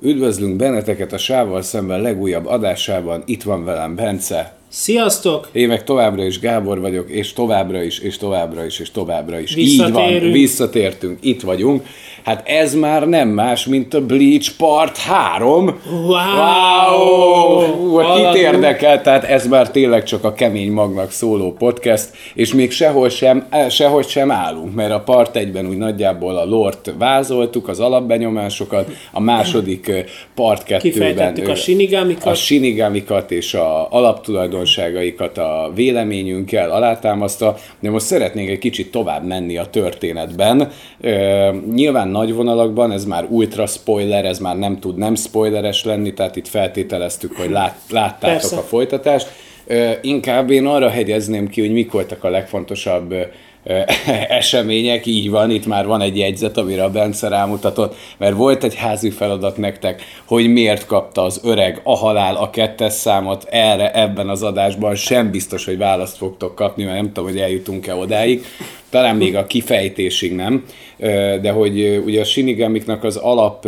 Üdvözlünk benneteket a Sával szemben legújabb adásában. Itt van velem Bence. Sziasztok! Én meg továbbra is Gábor vagyok, és továbbra is, és továbbra is, és továbbra is. Így van, visszatértünk, itt vagyunk. Hát ez már nem más, mint a Bleach Part 3. Wow! wow! Kit érdekel, tehát ez már tényleg csak a kemény magnak szóló podcast, és még sehol sem, eh, sehogy sem állunk, mert a Part 1-ben úgy nagyjából a lort vázoltuk, az alapbenyomásokat, a második eh, Part 2-ben Kifejtettük a sinigamikat. A sinigamikat és a alaptulajdonságaikat a véleményünkkel alátámasztva, de most szeretnénk egy kicsit tovább menni a történetben. Nyilván nagy vonalakban, ez már ultra spoiler, ez már nem tud nem spoileres lenni, tehát itt feltételeztük, hogy lát, láttátok Persze. a folytatást. Inkább én arra hegyezném ki, hogy mik voltak a legfontosabb események, így van, itt már van egy jegyzet, amire a Bence rámutatott, mert volt egy házi feladat nektek, hogy miért kapta az öreg a halál a kettes számot, erre ebben az adásban sem biztos, hogy választ fogtok kapni, mert nem tudom, hogy eljutunk-e odáig, talán még a kifejtésig nem, de hogy ugye a Shinigamiknak az alap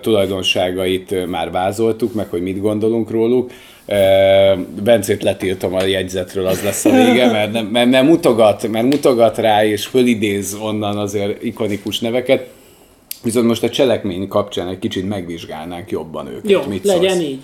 tulajdonságait már vázoltuk, meg hogy mit gondolunk róluk, Bencét letiltom a jegyzetről, az lesz a vége, mert, nem, mert, mert, mutogat, mert mutogat rá, és fölidéz onnan azért ikonikus neveket. Viszont most a cselekmény kapcsán egy kicsit megvizsgálnánk jobban őket. Jó, Mit legyen szólsz? így.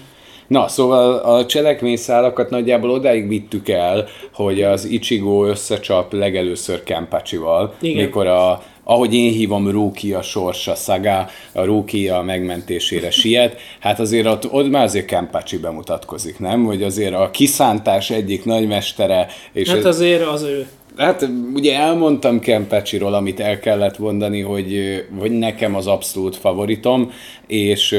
Na, szóval a cselekményszálakat nagyjából odáig vittük el, hogy az Ichigo összecsap legelőször Kenpachival, mikor a ahogy én hívom, Rúki a sorsa szaga, a Rúki a megmentésére siet, hát azért ott, ott már azért Kempácsi bemutatkozik, nem? Hogy azért a kiszántás egyik nagymestere. És hát azért az ő. Hát ugye elmondtam Kempecsiról, amit el kellett mondani, hogy, hogy nekem az abszolút favoritom, és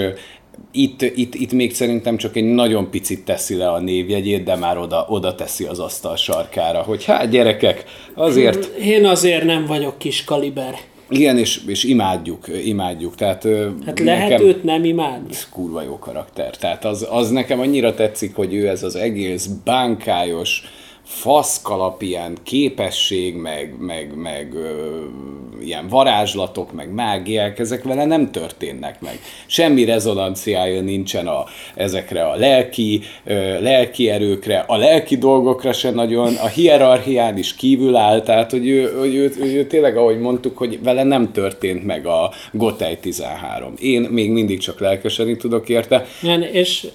itt, itt, itt még szerintem csak egy nagyon picit teszi le a névjegyét, de már oda, oda teszi az asztal sarkára, hogy hát gyerekek, azért... Én azért nem vagyok kis kaliber. Igen, és, és imádjuk, imádjuk. Tehát, hát lehet nekem, őt nem imádni. Kurva jó karakter. Tehát az, az nekem annyira tetszik, hogy ő ez az egész bánkályos, faszkalap ilyen képesség, meg, meg, meg ö, ilyen varázslatok, meg mágiák, ezek vele nem történnek meg. Semmi rezonanciája nincsen a, ezekre a lelki, ö, lelki erőkre, a lelki dolgokra se nagyon, a hierarchián is kívül áll, tehát hogy ő, hogy ő, ő, ő tényleg, ahogy mondtuk, hogy vele nem történt meg a Gotei 13. Én még mindig csak lelkesedni tudok érte. Igen, és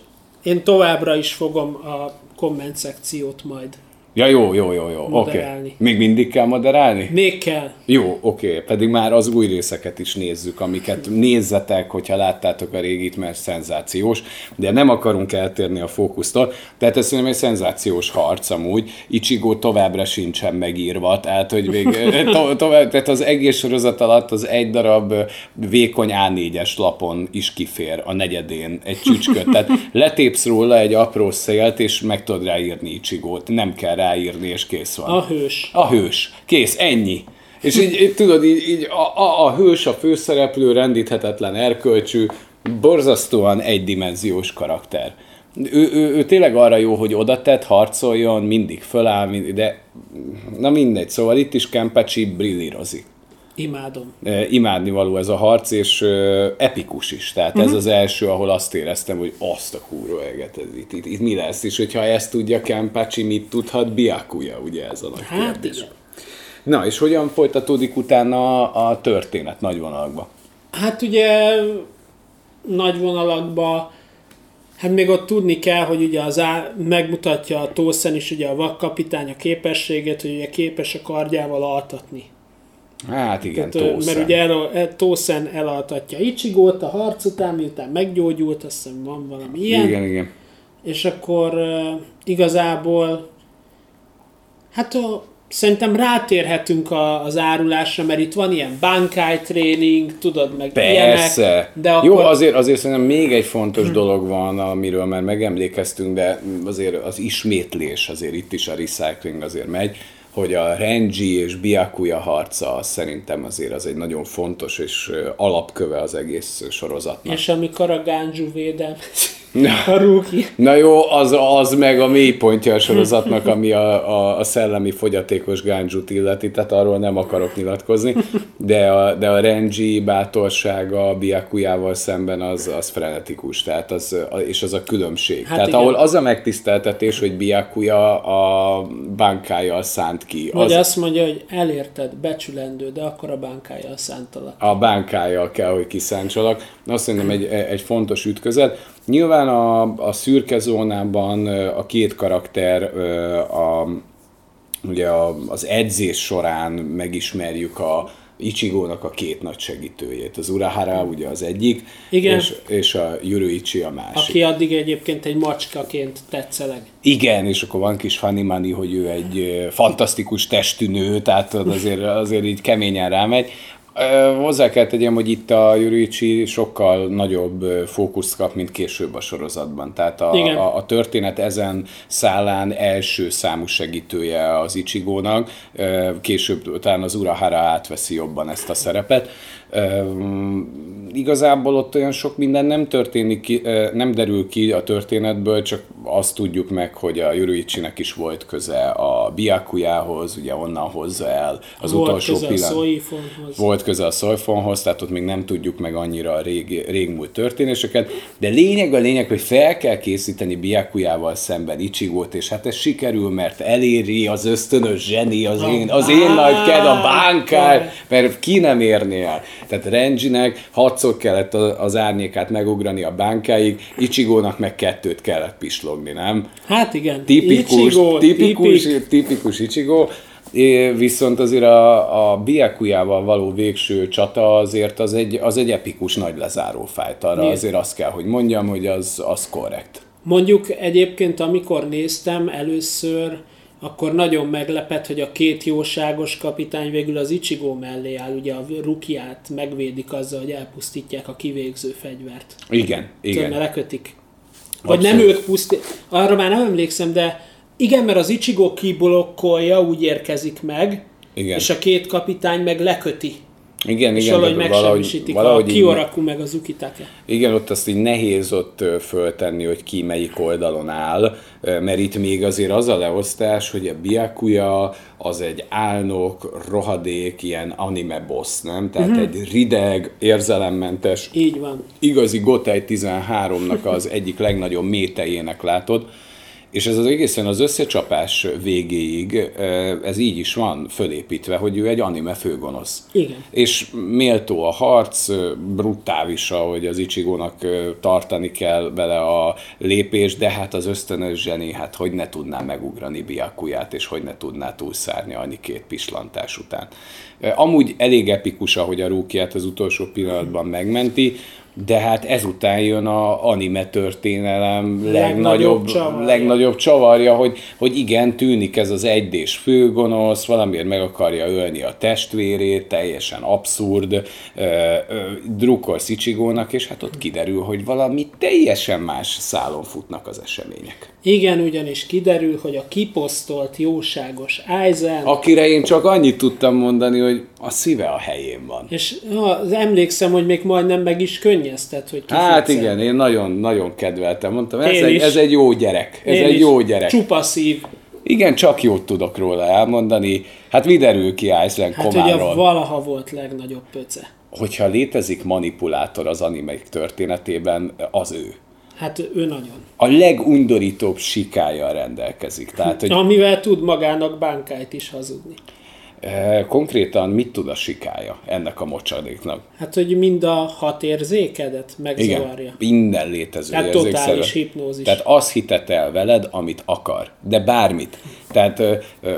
én továbbra is fogom a komment szekciót majd Ja, jó, jó, jó, jó. Oké. Okay. Még mindig kell moderálni? Még kell. Jó, oké. Okay. Pedig már az új részeket is nézzük, amiket nézzetek, hogyha láttátok a régit, mert szenzációs, de nem akarunk eltérni a fókusztól. Tehát ez szerintem egy szenzációs harc amúgy. Ichigo továbbra sincsen megírva, tehát hogy még to- tovább, tehát az egész sorozat alatt az egy darab vékony A4-es lapon is kifér a negyedén egy csücsköt. Tehát letépsz róla egy apró szélt, és meg tudod ráírni Ichigót. Nem kell rá ráírni, és kész van. A hős. A hős. Kész, ennyi. És így, így tudod, így, így a, a, a hős, a főszereplő, rendíthetetlen erkölcsű, borzasztóan egydimenziós karakter. Ő, ő, ő tényleg arra jó, hogy oda tett, harcoljon, mindig föláll, mindig, de na mindegy, szóval itt is Kempecsi brillírozik. Imádom. Imádni való ez a harc, és epikus is. Tehát uh-huh. ez mhm. az első, ahol azt éreztem, hogy azt a kúró eget, ez itt, itt, itt, mi lesz, és hogyha ezt tudja Kempácsi, mit tudhat Biakuja, ugye ez a nagy hát kérdés. Igen. Na, és hogyan folytatódik utána a történet nagy vonalakba? Hát ugye nagy vonalakba Hát még ott tudni kell, hogy ugye az á, megmutatja a Tószen is ugye a vakkapitány a képességet, hogy ugye képes a kardjával altatni. Hát igen, Tehát, Tószen. Mert ugye el, el, Tószen elaltatja Ichigót a harc után, miután meggyógyult, azt hiszem van valami ilyen. Igen, igen. És akkor igazából hát a, szerintem rátérhetünk a, az árulásra, mert itt van ilyen bankai tréning, tudod, meg Persze. ilyenek. De akkor... Jó, azért, azért szerintem még egy fontos hmm. dolog van, amiről már megemlékeztünk, de azért az ismétlés, azért itt is a recycling azért megy, hogy a Renji és Byakuya harca szerintem azért az egy nagyon fontos és alapköve az egész sorozatnak. És amikor a Ganju védelmet A rúki. Na jó, az, az meg a mélypontja a sorozatnak, ami a, a, a szellemi fogyatékos gánzsut illeti, tehát arról nem akarok nyilatkozni, de a, de a Renji bátorsága a Biakujával szemben az, az frenetikus, tehát az, és az a különbség. Hát tehát igen. ahol az a megtiszteltetés, hogy Biakuja a bánkájal szánt ki. Vagy az, azt mondja, hogy elérted, becsülendő, de akkor a bánkájal szántalak. A bánkájal kell, hogy kiszántsalak. Azt szerintem egy, egy fontos ütközet. Nyilván a, a szürke zónában a két karakter a, ugye a, az edzés során megismerjük a, Ichigónak a két nagy segítőjét. Az Urahara ugye az egyik, Igen. És, és a Yuruichi a másik. Aki addig egyébként egy macskaként tetszeleg. Igen, és akkor van kis Fanimani, hogy ő egy fantasztikus testű nő, tehát azért, azért így keményen rámegy. Hozzá kell tegyem, hogy itt a Jurici sokkal nagyobb fókuszt kap, mint később a sorozatban. Tehát a, a, a történet ezen szállán első számú segítője az Ichigónak, később talán az Urahara átveszi jobban ezt a szerepet. Igazából ott olyan sok minden nem történik ki, nem derül ki a történetből, csak azt tudjuk meg, hogy a Juruichinek is volt köze a Biakujához, ugye onnan hozza el az volt utolsó pillanat. Volt köze a Soifonhoz, tehát ott még nem tudjuk meg annyira a rég, régmúlt történéseket, de lényeg a lényeg, hogy fel kell készíteni Biakujával szemben Ichigót, és hát ez sikerül, mert eléri az ösztönös zseni, az én, az én nagy ked, a bánkár, mert ki nem érné el. Tehát Renjinek hatszor kellett az árnyékát megugrani a bánkáig, Ichigónak meg kettőt kellett pislogni, nem? Hát igen. Tipikus, Ichigo, tipikus, tipik. tipikus Ichigo. É, viszont azért a, a Biakujával való végső csata azért az egy, az egy epikus nagy lezáró fájt. Arra Miért? azért azt kell, hogy mondjam, hogy az, az korrekt. Mondjuk egyébként, amikor néztem először, akkor nagyon meglepett, hogy a két jóságos kapitány végül az Ichigo mellé áll, ugye a Rukiát megvédik azzal, hogy elpusztítják a kivégző fegyvert. Igen, igen. Tudod, lekötik. Vagy Abszolút. nem ők pusztít, arra már nem emlékszem, de igen, mert az Ichigo kiblokkolja, úgy érkezik meg, igen. és a két kapitány meg leköti. Igen, és igen, valahogy megsemmisítik valahogy a Kioraku meg az Ukitake. Igen, ott azt így nehéz ott föltenni, hogy ki melyik oldalon áll, mert itt még azért az a leosztás, hogy a Byakuya az egy álnok, rohadék, ilyen anime boss, nem? Tehát uh-huh. egy rideg, érzelemmentes, Így van. igazi Gotei 13-nak az egyik legnagyobb métejének látod, és ez az egészen az összecsapás végéig, ez így is van fölépítve, hogy ő egy anime főgonosz. Igen. És méltó a harc, brutális, ahogy az Ichigónak tartani kell vele a lépés, de hát az ösztönös zseni, hát hogy ne tudná megugrani Biakuját, és hogy ne tudná túlszárni annyi két pislantás után. Amúgy elég epikus, ahogy a rúkiát az utolsó pillanatban megmenti, de hát ezután jön a anime történelem legnagyobb, legnagyobb, csavarja. legnagyobb csavarja, hogy, hogy igen, tűnik ez az egydés főgonosz, valamiért meg akarja ölni a testvérét, teljesen abszurd, drukkol Szicsigónak, és hát ott kiderül, hogy valami teljesen más szálon futnak az események. Igen, ugyanis kiderül, hogy a kiposztolt jóságos Aizen... Akire én csak annyit tudtam mondani, hogy a szíve a helyén van. És az emlékszem, hogy még majdnem meg is könnyeztet, hogy Hát igen, én nagyon-nagyon kedveltem. Mondtam, ez egy, ez egy jó gyerek. Ez én egy is. jó gyerek. Csupa szív. Igen, csak jót tudok róla elmondani. Hát mi derül ki Iceland hát komáról? ugye valaha volt legnagyobb pöce. Hogyha létezik manipulátor az animeik történetében, az ő. Hát ő nagyon. A legundorítóbb sikája rendelkezik. Tehát, hogy... Amivel tud magának bánkáit is hazudni. Eh, konkrétan mit tud a sikája ennek a mocsadéknak? Hát, hogy mind a hat érzékedet megzavarja. Igen, minden létező Tehát totális hipnózis. Tehát azt hitet el veled, amit akar. De bármit. Tehát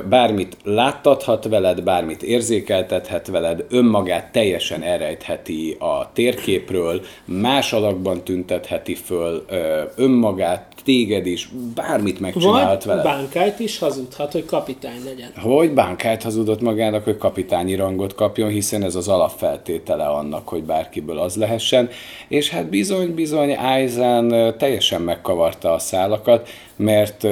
bármit láttathat veled, bármit érzékeltethet veled, önmagát teljesen elrejtheti a térképről, más alakban tüntetheti föl önmagát, téged is, bármit megcsinálhat Vagy veled. bánkájt is hazudhat, hogy kapitány legyen. Hogy bánkájt hazudott magának, hogy kapitányi rangot kapjon, hiszen ez az alapfeltétele annak, hogy bárkiből az lehessen. És hát bizony-bizony Aizen teljesen megkavarta a szálakat, mert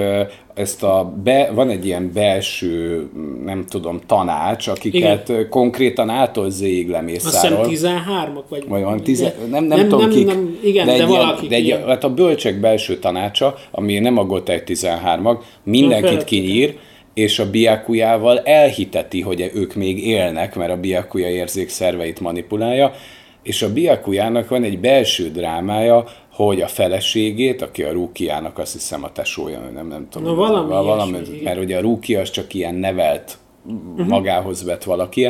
ezt a be, van egy ilyen belső, nem tudom, tanács, akiket Igen. konkrétan ától zéig lemészárol. Azt hiszem 13-ak vagy. Vagy van, tize, nem, nem, nem, tudom nem, kik. Nem, igen, de, de valaki. De egy, hát a bölcsek belső tanácsa, ami nem a Gotei 13-ak, mindenkit kinyír, és a biakujával elhiteti, hogy ők még élnek, mert a biakuja érzékszerveit manipulálja, és a biakujának van egy belső drámája, hogy a feleségét, aki a rúkiának azt hiszem a tesója, nem, nem tudom. Na, valami, valami ilyesmi, mert ugye a rúki az csak ilyen nevelt, uh-huh. magához vett valaki,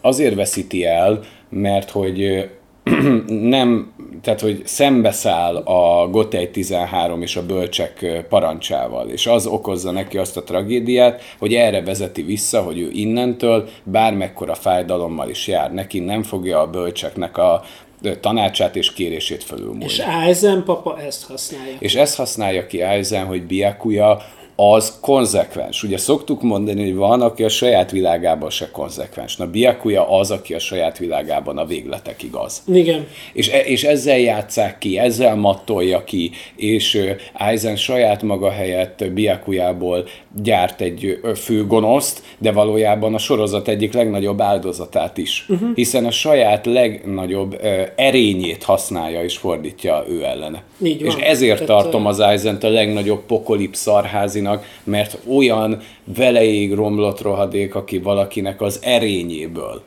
azért veszíti el, mert hogy nem, tehát hogy szembeszáll a Gotei 13 és a bölcsek parancsával, és az okozza neki azt a tragédiát, hogy erre vezeti vissza, hogy ő innentől bármekkora fájdalommal is jár neki, nem fogja a bölcseknek a tanácsát és kérését fölülmúlni. És Aizen papa ezt használja. És ezt használja ki Aizen, hogy Biakuya az konzekvens. Ugye szoktuk mondani, hogy van, aki a saját világában se konzekvens. Na, Biakuya az, aki a saját világában a végletekig az. Igen. És, e, és ezzel játszák ki, ezzel mattolja ki, és Aizen saját maga helyett Biakuyából gyárt egy fő gonoszt, de valójában a sorozat egyik legnagyobb áldozatát is. Uh-huh. Hiszen a saját legnagyobb erényét használja és fordítja ő ellene. Így van. És ezért Tehát, tartom az Aizen-t a legnagyobb pokolip szarházinak, mert olyan veleig romlott rohadék, aki valakinek az erényéből.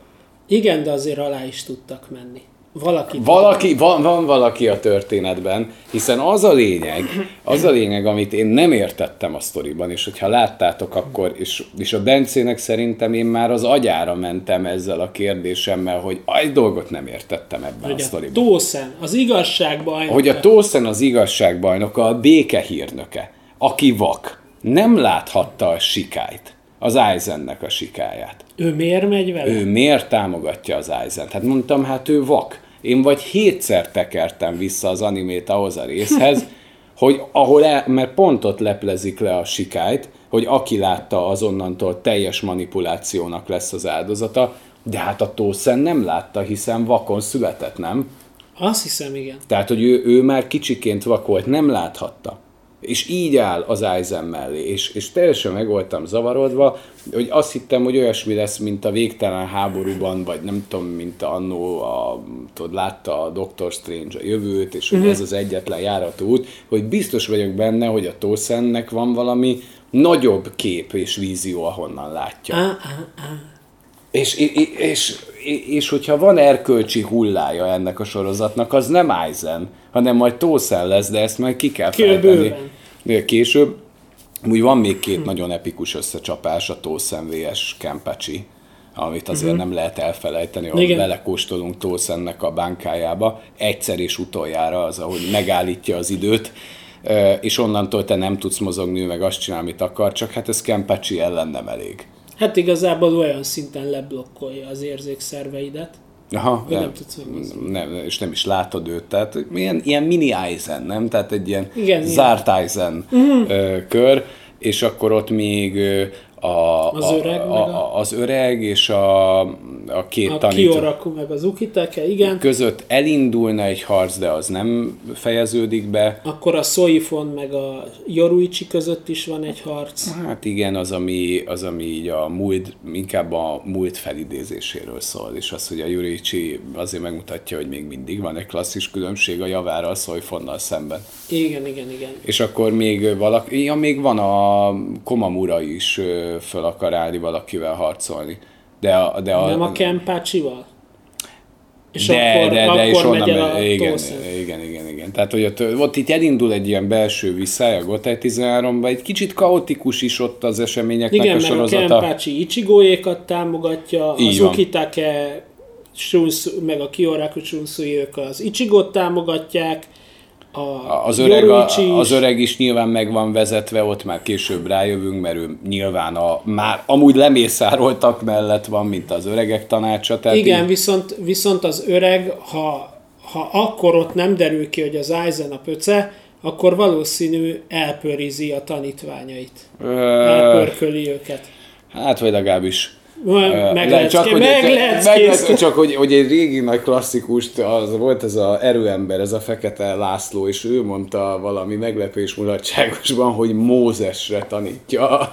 Igen, de azért alá is tudtak menni. Valaki, valaki van, van valaki a történetben, hiszen az a lényeg, az a lényeg, amit én nem értettem a sztoriban, és hogyha láttátok akkor, és, és a Bencének szerintem én már az agyára mentem ezzel a kérdésemmel, hogy egy dolgot nem értettem ebben hogy a sztoriban. A Tószen, az igazságbajnoka. Hogy a Tószen az igazságbajnoka, a békehírnöke, aki vak, nem láthatta a sikályt az Aizennek a sikáját. Ő miért megy vele? Ő miért támogatja az Aizen? Hát mondtam, hát ő vak. Én vagy hétszer tekertem vissza az animét ahhoz a részhez, hogy ahol el, mert pont ott leplezik le a sikályt, hogy aki látta azonnantól teljes manipulációnak lesz az áldozata, de hát a Tószen nem látta, hiszen vakon született, nem? Azt hiszem, igen. Tehát, hogy ő, ő már kicsiként vakolt, nem láthatta és így áll az Aizen mellé, és, és teljesen meg voltam zavarodva, hogy azt hittem, hogy olyasmi lesz, mint a végtelen háborúban, vagy nem tudom, mint annó, a, tudod, látta a Doctor Strange a jövőt, és hogy uh-huh. ez az egyetlen járató út, hogy biztos vagyok benne, hogy a Tosennek van valami nagyobb kép és vízió, ahonnan látja. Ah, ah, ah. És, és, és, és hogyha van erkölcsi hullája ennek a sorozatnak, az nem Aizen, hanem majd Tószen lesz, de ezt majd ki kell fejteni. Később. Úgy van még két hm. nagyon epikus összecsapás, a Tószen vs. Kempecsi, amit azért uh-huh. nem lehet elfelejteni, Igen. belekóstolunk Tószennek a bánkájába. Egyszer és utoljára az, ahogy megállítja az időt, és onnantól te nem tudsz mozogni, meg azt csinál, amit akar, csak hát ez Kempecsi ellen nem elég. Hát igazából olyan szinten leblokkolja az érzékszerveidet, Aha, nem, nem tudsz nem, és nem is látod őt, tehát ilyen, ilyen mini Eisen, nem? Tehát egy ilyen Igen, zárt Eisen uh-huh. kör, és akkor ott még a, az, öreg, a, a, az öreg és a, a két a tanító. Kioraku meg az Ukitake, igen. Között elindulna egy harc, de az nem fejeződik be. Akkor a Soifon meg a Yoruichi között is van egy harc. Hát igen, az ami, az, ami így a múlt, inkább a múlt felidézéséről szól, és az, hogy a Yoruichi azért megmutatja, hogy még mindig van egy klasszis különbség a javára a Soifonnal szemben. Igen, igen, igen. És akkor még valaki, ja, még van a Komamura is föl akar állni valakivel harcolni. De a, de a, nem a Kempácsival? És de, akkor, de, de, akkor és onnan megy, igen, igen, igen, igen. Tehát, hogy ott, ott itt elindul egy ilyen belső visszája a Gotei 13-ba, egy kicsit kaotikus is ott az eseményeknek igen, a sorozata. Igen, mert a Kempácsi Ichigóékat támogatja, Így az van. Ukitake, Shunsu, meg a Kioraku Shunsui, ők az Ichigot támogatják, a az, öreg, a, az öreg is nyilván meg van vezetve, ott már később rájövünk, mert ő nyilván a, már amúgy lemészároltak mellett van, mint az öregek tanácsa. Tehát Igen, így... viszont, viszont az öreg, ha, ha akkor ott nem derül ki, hogy az Aizen a pöce, akkor valószínű elpörizi a tanítványait. Ö... Elpörköli őket. Hát, vagy legalábbis meg csak, hogy, meg egy- meg csak hogy, hogy egy régi nagy klasszikust, az volt ez a erőember, ez a fekete László, és ő mondta valami meglepés mulatságosban, hogy Mózesre tanítja.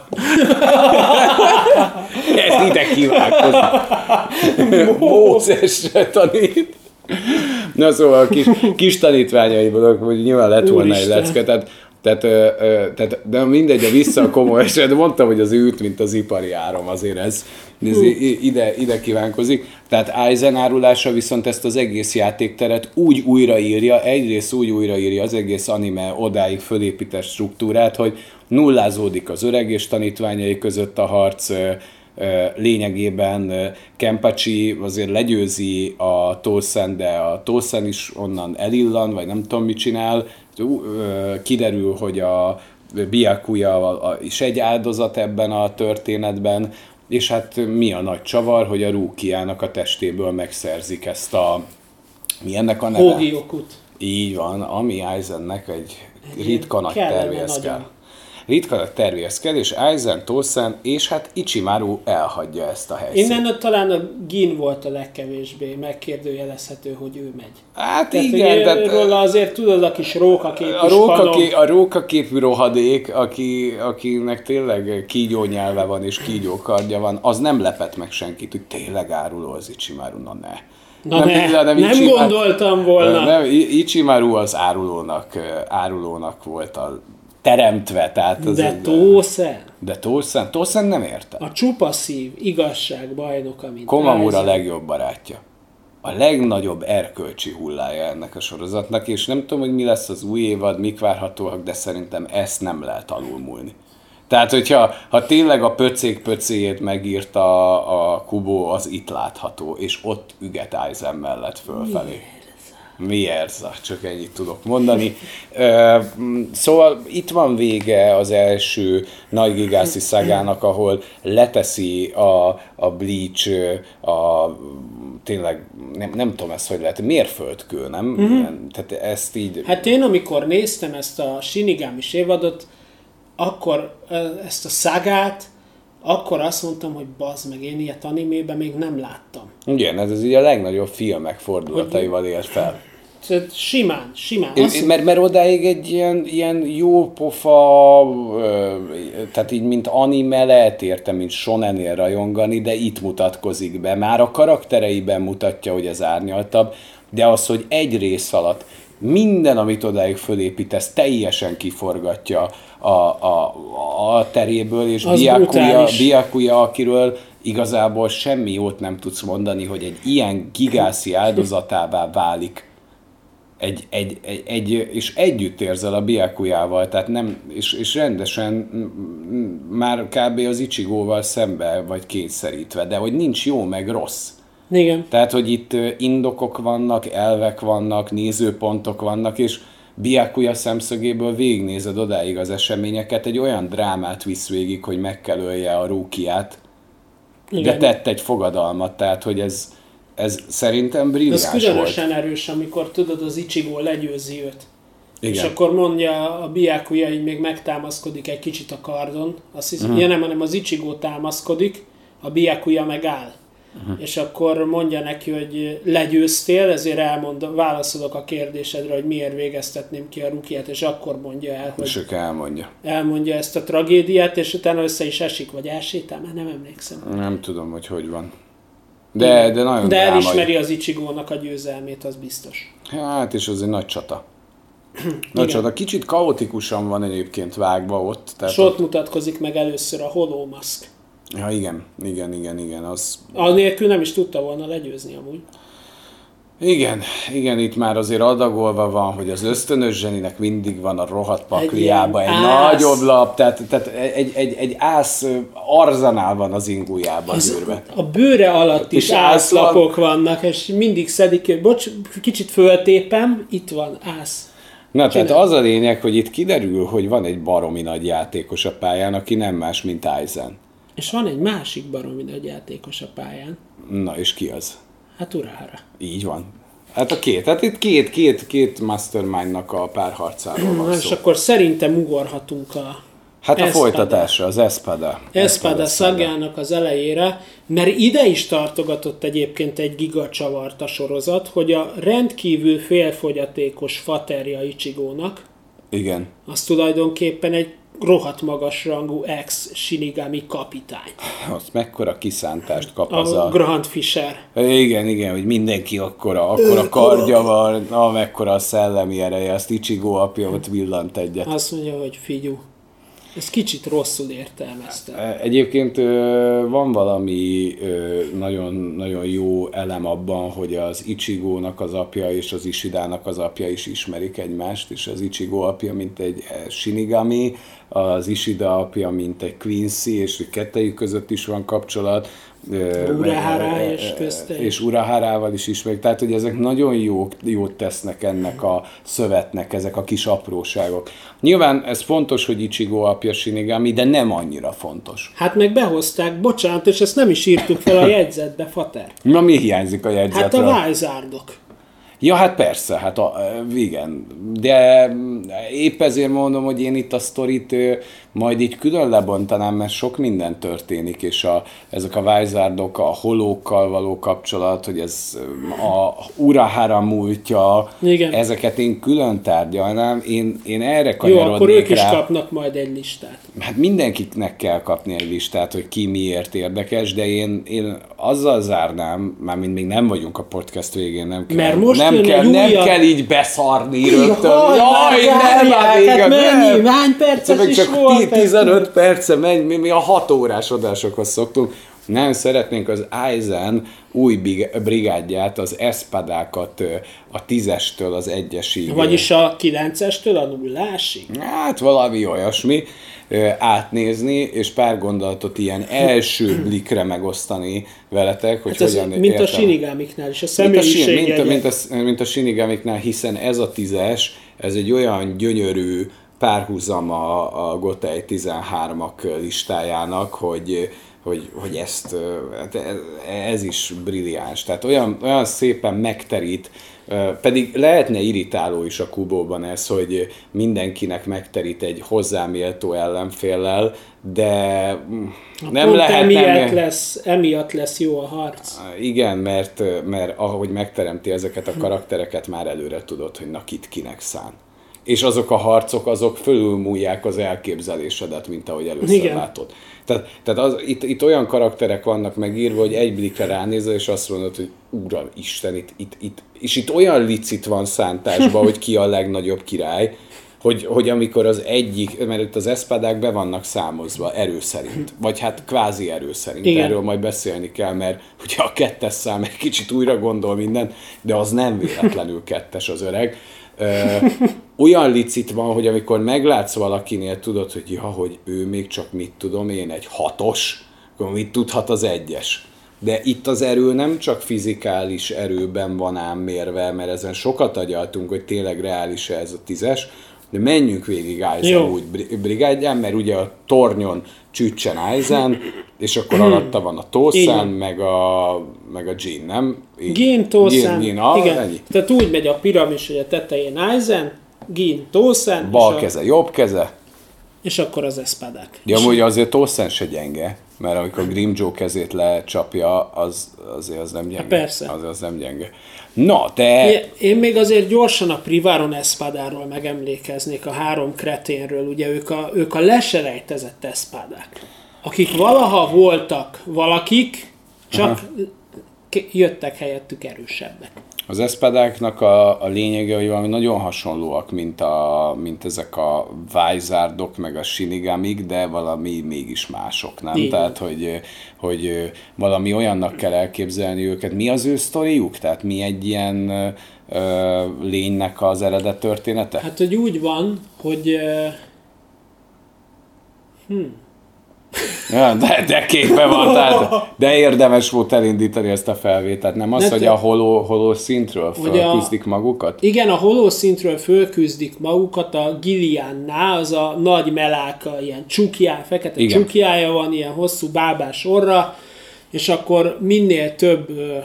Ez ide kívánkozik. Mózesre tanít. Na szóval a kis, kis tanítványaiból, hogy nyilván lett volna egy Úristen. lecke, tehát, tehát, ö, ö, tehát, de mindegy, a vissza a komoly eset, mondtam, hogy az ült, mint az ipari áram, azért ez, ez ide, ide kívánkozik. Tehát Eisen árulása viszont ezt az egész játékteret úgy újraírja, egyrészt úgy újraírja az egész anime odáig fölépített struktúrát, hogy nullázódik az öreg és tanítványai között a harc, ö, lényegében Kempachi azért legyőzi a Tosen, de a Tosen is onnan elillan, vagy nem tudom mit csinál. Kiderül, hogy a Byakuya a- is egy áldozat ebben a történetben, és hát mi a nagy csavar, hogy a Rukiának a testéből megszerzik ezt a... Mi ennek a neve? Hogiokut. Így van, ami Eisennek egy Egy ritka nagy tervéhez nagyon. Ritka nagy tervéhez kell, és Eisen, Tosen és hát Ichimaru elhagyja ezt a helyszínt. Innen ott talán a Gin volt a legkevésbé megkérdőjelezhető, hogy ő megy. Hát Tehát, igen, hogy tehát róla azért tudod a kis rókaképű a, róka, spanom. ké, a rókaképű rohadék, aki, akinek tényleg kígyó nyelve van és kígyó kardja van, az nem lepett meg senkit, hogy tényleg áruló az Ichimaru, na ne. Na ne, nem Ichimaru- gondoltam volna. Nem, Ichimaru az árulónak, árulónak volt a teremtve, tehát az De Tószen, De Tosen, Tosen nem érte. a csupa szív, igazság bajnoka, mint Komamura Aizen. legjobb barátja. A legnagyobb erkölcsi hullája ennek a sorozatnak, és nem tudom, hogy mi lesz az új évad, mik várhatóak, de szerintem ezt nem lehet alulmúlni. Tehát, hogyha ha tényleg a pöcék pöcéjét megírta a, a Kubo, az itt látható, és ott üget Aizen mellett fölfelé. Mi ez? Csak ennyit tudok mondani. Szóval itt van vége az első nagy gigászi szagának, ahol leteszi a, a Bleach a tényleg, nem, nem tudom ezt, hogy lehet, mérföldkő, nem? Mm-hmm. Tehát ezt így... Hát én amikor néztem ezt a Shinigami évadot, akkor ezt a szagát, akkor azt mondtam, hogy bazd meg, én ilyet animében még nem láttam. Igen, ez az így a legnagyobb filmek fordulataival ér fel. Tehát simán, simán. Én, Azt mert, mert odáig egy ilyen, ilyen jó pofa, tehát így mint anime lehet érte, mint shonenél rajongani, de itt mutatkozik be. Már a karaktereiben mutatja, hogy ez árnyaltabb, de az, hogy egy rész alatt minden, amit odáig fölépítesz, teljesen kiforgatja a, a, a teréből, és Az Byakuya, brutális. Byakuya, akiről igazából semmi jót nem tudsz mondani, hogy egy ilyen gigászi áldozatává válik egy, egy, egy, egy, és együtt érzel a Biakujával, tehát nem, és, és rendesen már kb. az Ichigóval szembe vagy kényszerítve, de hogy nincs jó meg rossz. Igen. Tehát, hogy itt indokok vannak, elvek vannak, nézőpontok vannak, és Biakuya szemszögéből végignézed odáig az eseményeket, egy olyan drámát visz végig, hogy meg kell ölje a rúkiát, de Igen. tett egy fogadalmat, tehát, hogy ez, ez szerintem brilliáns Ez volt. különösen erős, amikor tudod, az Ichigo legyőzi őt. Igen. És akkor mondja a Byakuya, így még megtámaszkodik egy kicsit a kardon. Azt hiszem, uh-huh. ja, nem, hanem az Ichigo támaszkodik, a Byakuya meg áll. Uh-huh. És akkor mondja neki, hogy legyőztél, ezért elmond, válaszolok a kérdésedre, hogy miért végeztetném ki a rukiát, és akkor mondja el, hogy És ők elmondja. elmondja ezt a tragédiát, és utána össze is esik, vagy elsétál, már nem emlékszem. Nem tudom, hogy hogy van. De, de nagyon De elismeri az Ichigónak a győzelmét, az biztos. Hát, és az egy nagy csata. Nagy csata. Kicsit kaotikusan van egyébként vágva ott. Tehát És ott mutatkozik meg először a Holomask. Ja, igen, igen, igen, igen, az... Anélkül nem is tudta volna legyőzni amúgy. Igen, igen, itt már azért adagolva van, hogy az ösztönös zseninek mindig van a rohadt pakliába egy, egy ász. nagyobb lap, tehát, tehát egy, egy, egy ász arzanál van az ingújában, az bőrbe. A bőre alatt is is ász van. ászlapok vannak, és mindig szedik, bocs, kicsit föltépem, itt van ász. Na, tehát az a lényeg, hogy itt kiderül, hogy van egy baromi nagy játékos a pályán, aki nem más, mint Aizen. És van egy másik baromi nagy játékos a pályán. Na, és ki az? Hát Urahara. Így van. Hát a két, hát itt két, két, két mastermindnak a párharcáról van és szó. akkor szerintem ugorhatunk a Hát a Espada. folytatása, az Espada. Espada szagjának az elejére, mert ide is tartogatott egyébként egy gigacsavart a sorozat, hogy a rendkívül félfogyatékos faterja Ichigónak, Igen. az tulajdonképpen egy rohadt magas rangú ex-Shinigami kapitány. Azt mekkora kiszántást kap az A a... Grant Fisher. Igen, igen, hogy mindenki akkora, akkora kardja van, amekkora a szellemi ereje, azt Ichigo apja ott villant egyet. Azt mondja, hogy figyú, ez kicsit rosszul értelmezte. Egyébként ö, van valami ö, nagyon, nagyon jó elem abban, hogy az Ichigónak az apja és az Ishidának az apja is ismerik egymást, és az Ichigo apja mint egy eh, Shinigami, az Ishida apja mint egy Quincy, és hogy kettejük között is van kapcsolat. Ö, és közte. És Uraharával is ismerik. Tehát, hogy ezek nagyon jók, jót tesznek ennek a szövetnek, ezek a kis apróságok. Nyilván ez fontos, hogy Ichigo apja Shinigami, de nem annyira fontos. Hát meg behozták, bocsánat, és ezt nem is írtuk fel a jegyzetbe, Fater. Na mi hiányzik a Hát jegyzetről? a Wiseardok. Ja, hát persze, hát a, igen. De épp ezért mondom, hogy én itt a sztorit majd így külön lebontanám, mert sok minden történik, és a, ezek a Vizardok, a holókkal való kapcsolat, hogy ez a Urahara múltja, Igen. ezeket én külön tárgyalnám. Én, én erre Jó, kanyarodnék akkor ők is kapnak majd egy listát. Hát mindenkiknek kell kapni egy listát, hogy ki miért érdekes, de én, én azzal zárnám, mármint még nem vagyunk a podcast végén, nem kell, Mert most nem kell, nem újabb- kell így beszarni rögtön. Jaj, nem, várják, vége, hát mennyi? nem. Hány perces is volt ez? 15 perce megy, mi, mi a 6 órás adásokhoz szoktunk. Nem szeretnénk az Aizen új brigádját, az Espadákat ö, a tízestől az egyesig. Vagyis a 9-estől a nullásig. Hát valami olyasmi átnézni, és pár gondolatot ilyen első blikre megosztani veletek, hogy Hát hogyan mint a értem. Sinigámiknál is, a Mint a, mint, a, mint, a, mint a Sinigamiknál, hiszen ez a tízes, ez egy olyan gyönyörű párhuzam a, a Gotei 13-ak listájának, hogy, hogy, hogy ezt, hát ez- ez is brilliáns. Tehát olyan, olyan szépen megterít, pedig lehetne irritáló is a kubóban ez, hogy mindenkinek megterít egy hozzáméltó ellenféllel, de mm, nem Pont lehet emiatt nem, lesz, emiatt lesz jó a harc. igen, mert, mert ahogy megteremti ezeket a karaktereket, már előre tudod, hogy na kit kinek szán. És azok a harcok, azok fölülmúlják az elképzelésedet, mint ahogy először Igen. Látod. Tehát, tehát az, itt, itt olyan karakterek vannak megírva, hogy egy blikre ránézel, és azt mondod, hogy Uram Isten, itt, itt, itt, és itt olyan licit van szántásban, hogy ki a legnagyobb király, hogy, hogy amikor az egyik, mert itt az eszpadák be vannak számozva erő szerint, vagy hát kvázi erő szerint, Igen. erről majd beszélni kell, mert ugye a kettes szám egy kicsit újra gondol minden, de az nem véletlenül kettes az öreg. Olyan licit van, hogy amikor meglátsz valakinél, tudod, hogy ja, hogy ő még csak mit tudom én, egy hatos, akkor mit tudhat az egyes. De itt az erő nem csak fizikális erőben van ám mérve, mert ezen sokat agyaltunk, hogy tényleg reális ez a tízes, de menjünk végig Aizen Jó. úgy bri- brigádján, mert ugye a tornyon csücsen Aizen, és akkor alatta van a van. meg a, meg a Jin, nem? Így. Gin, Tosan, Gin, Gin, igen. ennyi. Tehát úgy megy a piramis, hogy a tetején Aizen, Gin, Tosan, Bal és, a, keze, jobb keze. és akkor az espadák. De amúgy azért Tosan se gyenge, mert amikor Grim Joe kezét lecsapja, az azért az nem gyenge. persze. Az, az nem gyenge. Na, te... Én, én még azért gyorsan a Privaron Espadáról megemlékeznék, a három kreténről, ugye ők a, ők a leselejtezett Espadák, akik valaha voltak valakik, csak k- jöttek helyettük erősebbek. Az eszpadáknak a, a lényege, hogy valami nagyon hasonlóak, mint, a, mint ezek a Vizardok, meg a Shinigamik, de valami mégis mások, nem? Igen. Tehát, hogy, hogy valami olyannak kell elképzelni őket. Mi az ő sztoriuk? Tehát mi egy ilyen ö, ö, lénynek az eredet története? Hát, hogy úgy van, hogy eh, Ja, de, de képbe van, tehát, de érdemes volt elindítani ezt a felvételt. Nem az, Ne hogy te- a holó, holó szintről a- felküzdik magukat? igen, a holószintről fölküzdik magukat a Gilliannál, az a nagy meláka, ilyen csukjá, fekete Igen. csukjája van, ilyen hosszú bábás orra, és akkor minél több ö,